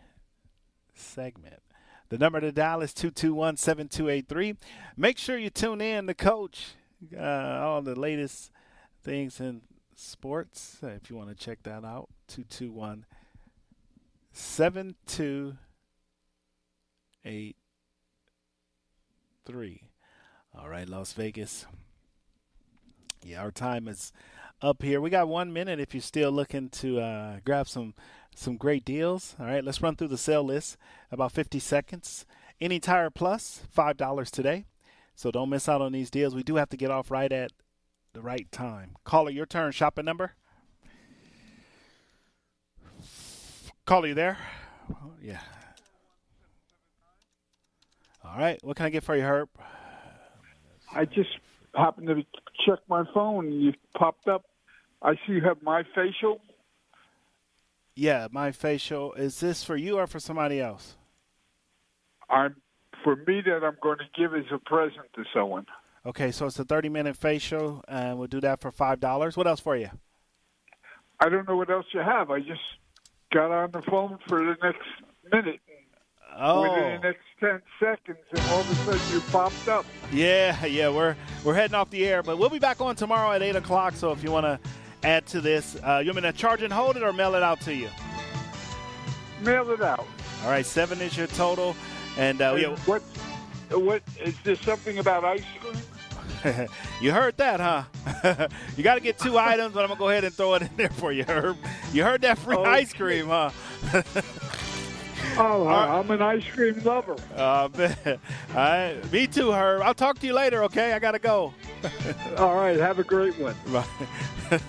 segment. The number to dial is 221 7283. Make sure you tune in to Coach, uh, all the latest things in sports. If you want to check that out, 221 7283. All right, Las Vegas. Yeah, our time is up here. We got one minute if you're still looking to uh, grab some some great deals. All right, let's run through the sale list. About 50 seconds. Any tire plus five dollars today. So don't miss out on these deals. We do have to get off right at the right time. Caller, your turn. Shopping number. Caller, you there? Yeah. All right. What can I get for you, Herb? I just happened to check my phone and you popped up. I see you have my facial. Yeah, my facial. Is this for you or for somebody else? I'm for me that I'm going to give as a present to someone. Okay, so it's a 30 minute facial, and we'll do that for $5. What else for you? I don't know what else you have. I just got on the phone for the next minute. Oh. Within the next 10 seconds, and all of a sudden you popped up. Yeah, yeah, we're we're heading off the air, but we'll be back on tomorrow at 8 o'clock. So if you want to add to this, uh, you want me to charge and hold it or mail it out to you? Mail it out. All right, seven is your total. And, uh, And yeah, what, what, is there something about ice cream? you heard that, huh? you got to get two items, but I'm gonna go ahead and throw it in there for you, Herb. You heard that free ice cream, huh? Oh, I'm an ice cream lover. Uh, right, me too, Herb. I'll talk to you later, okay? I gotta go. All right, have a great one. Bye.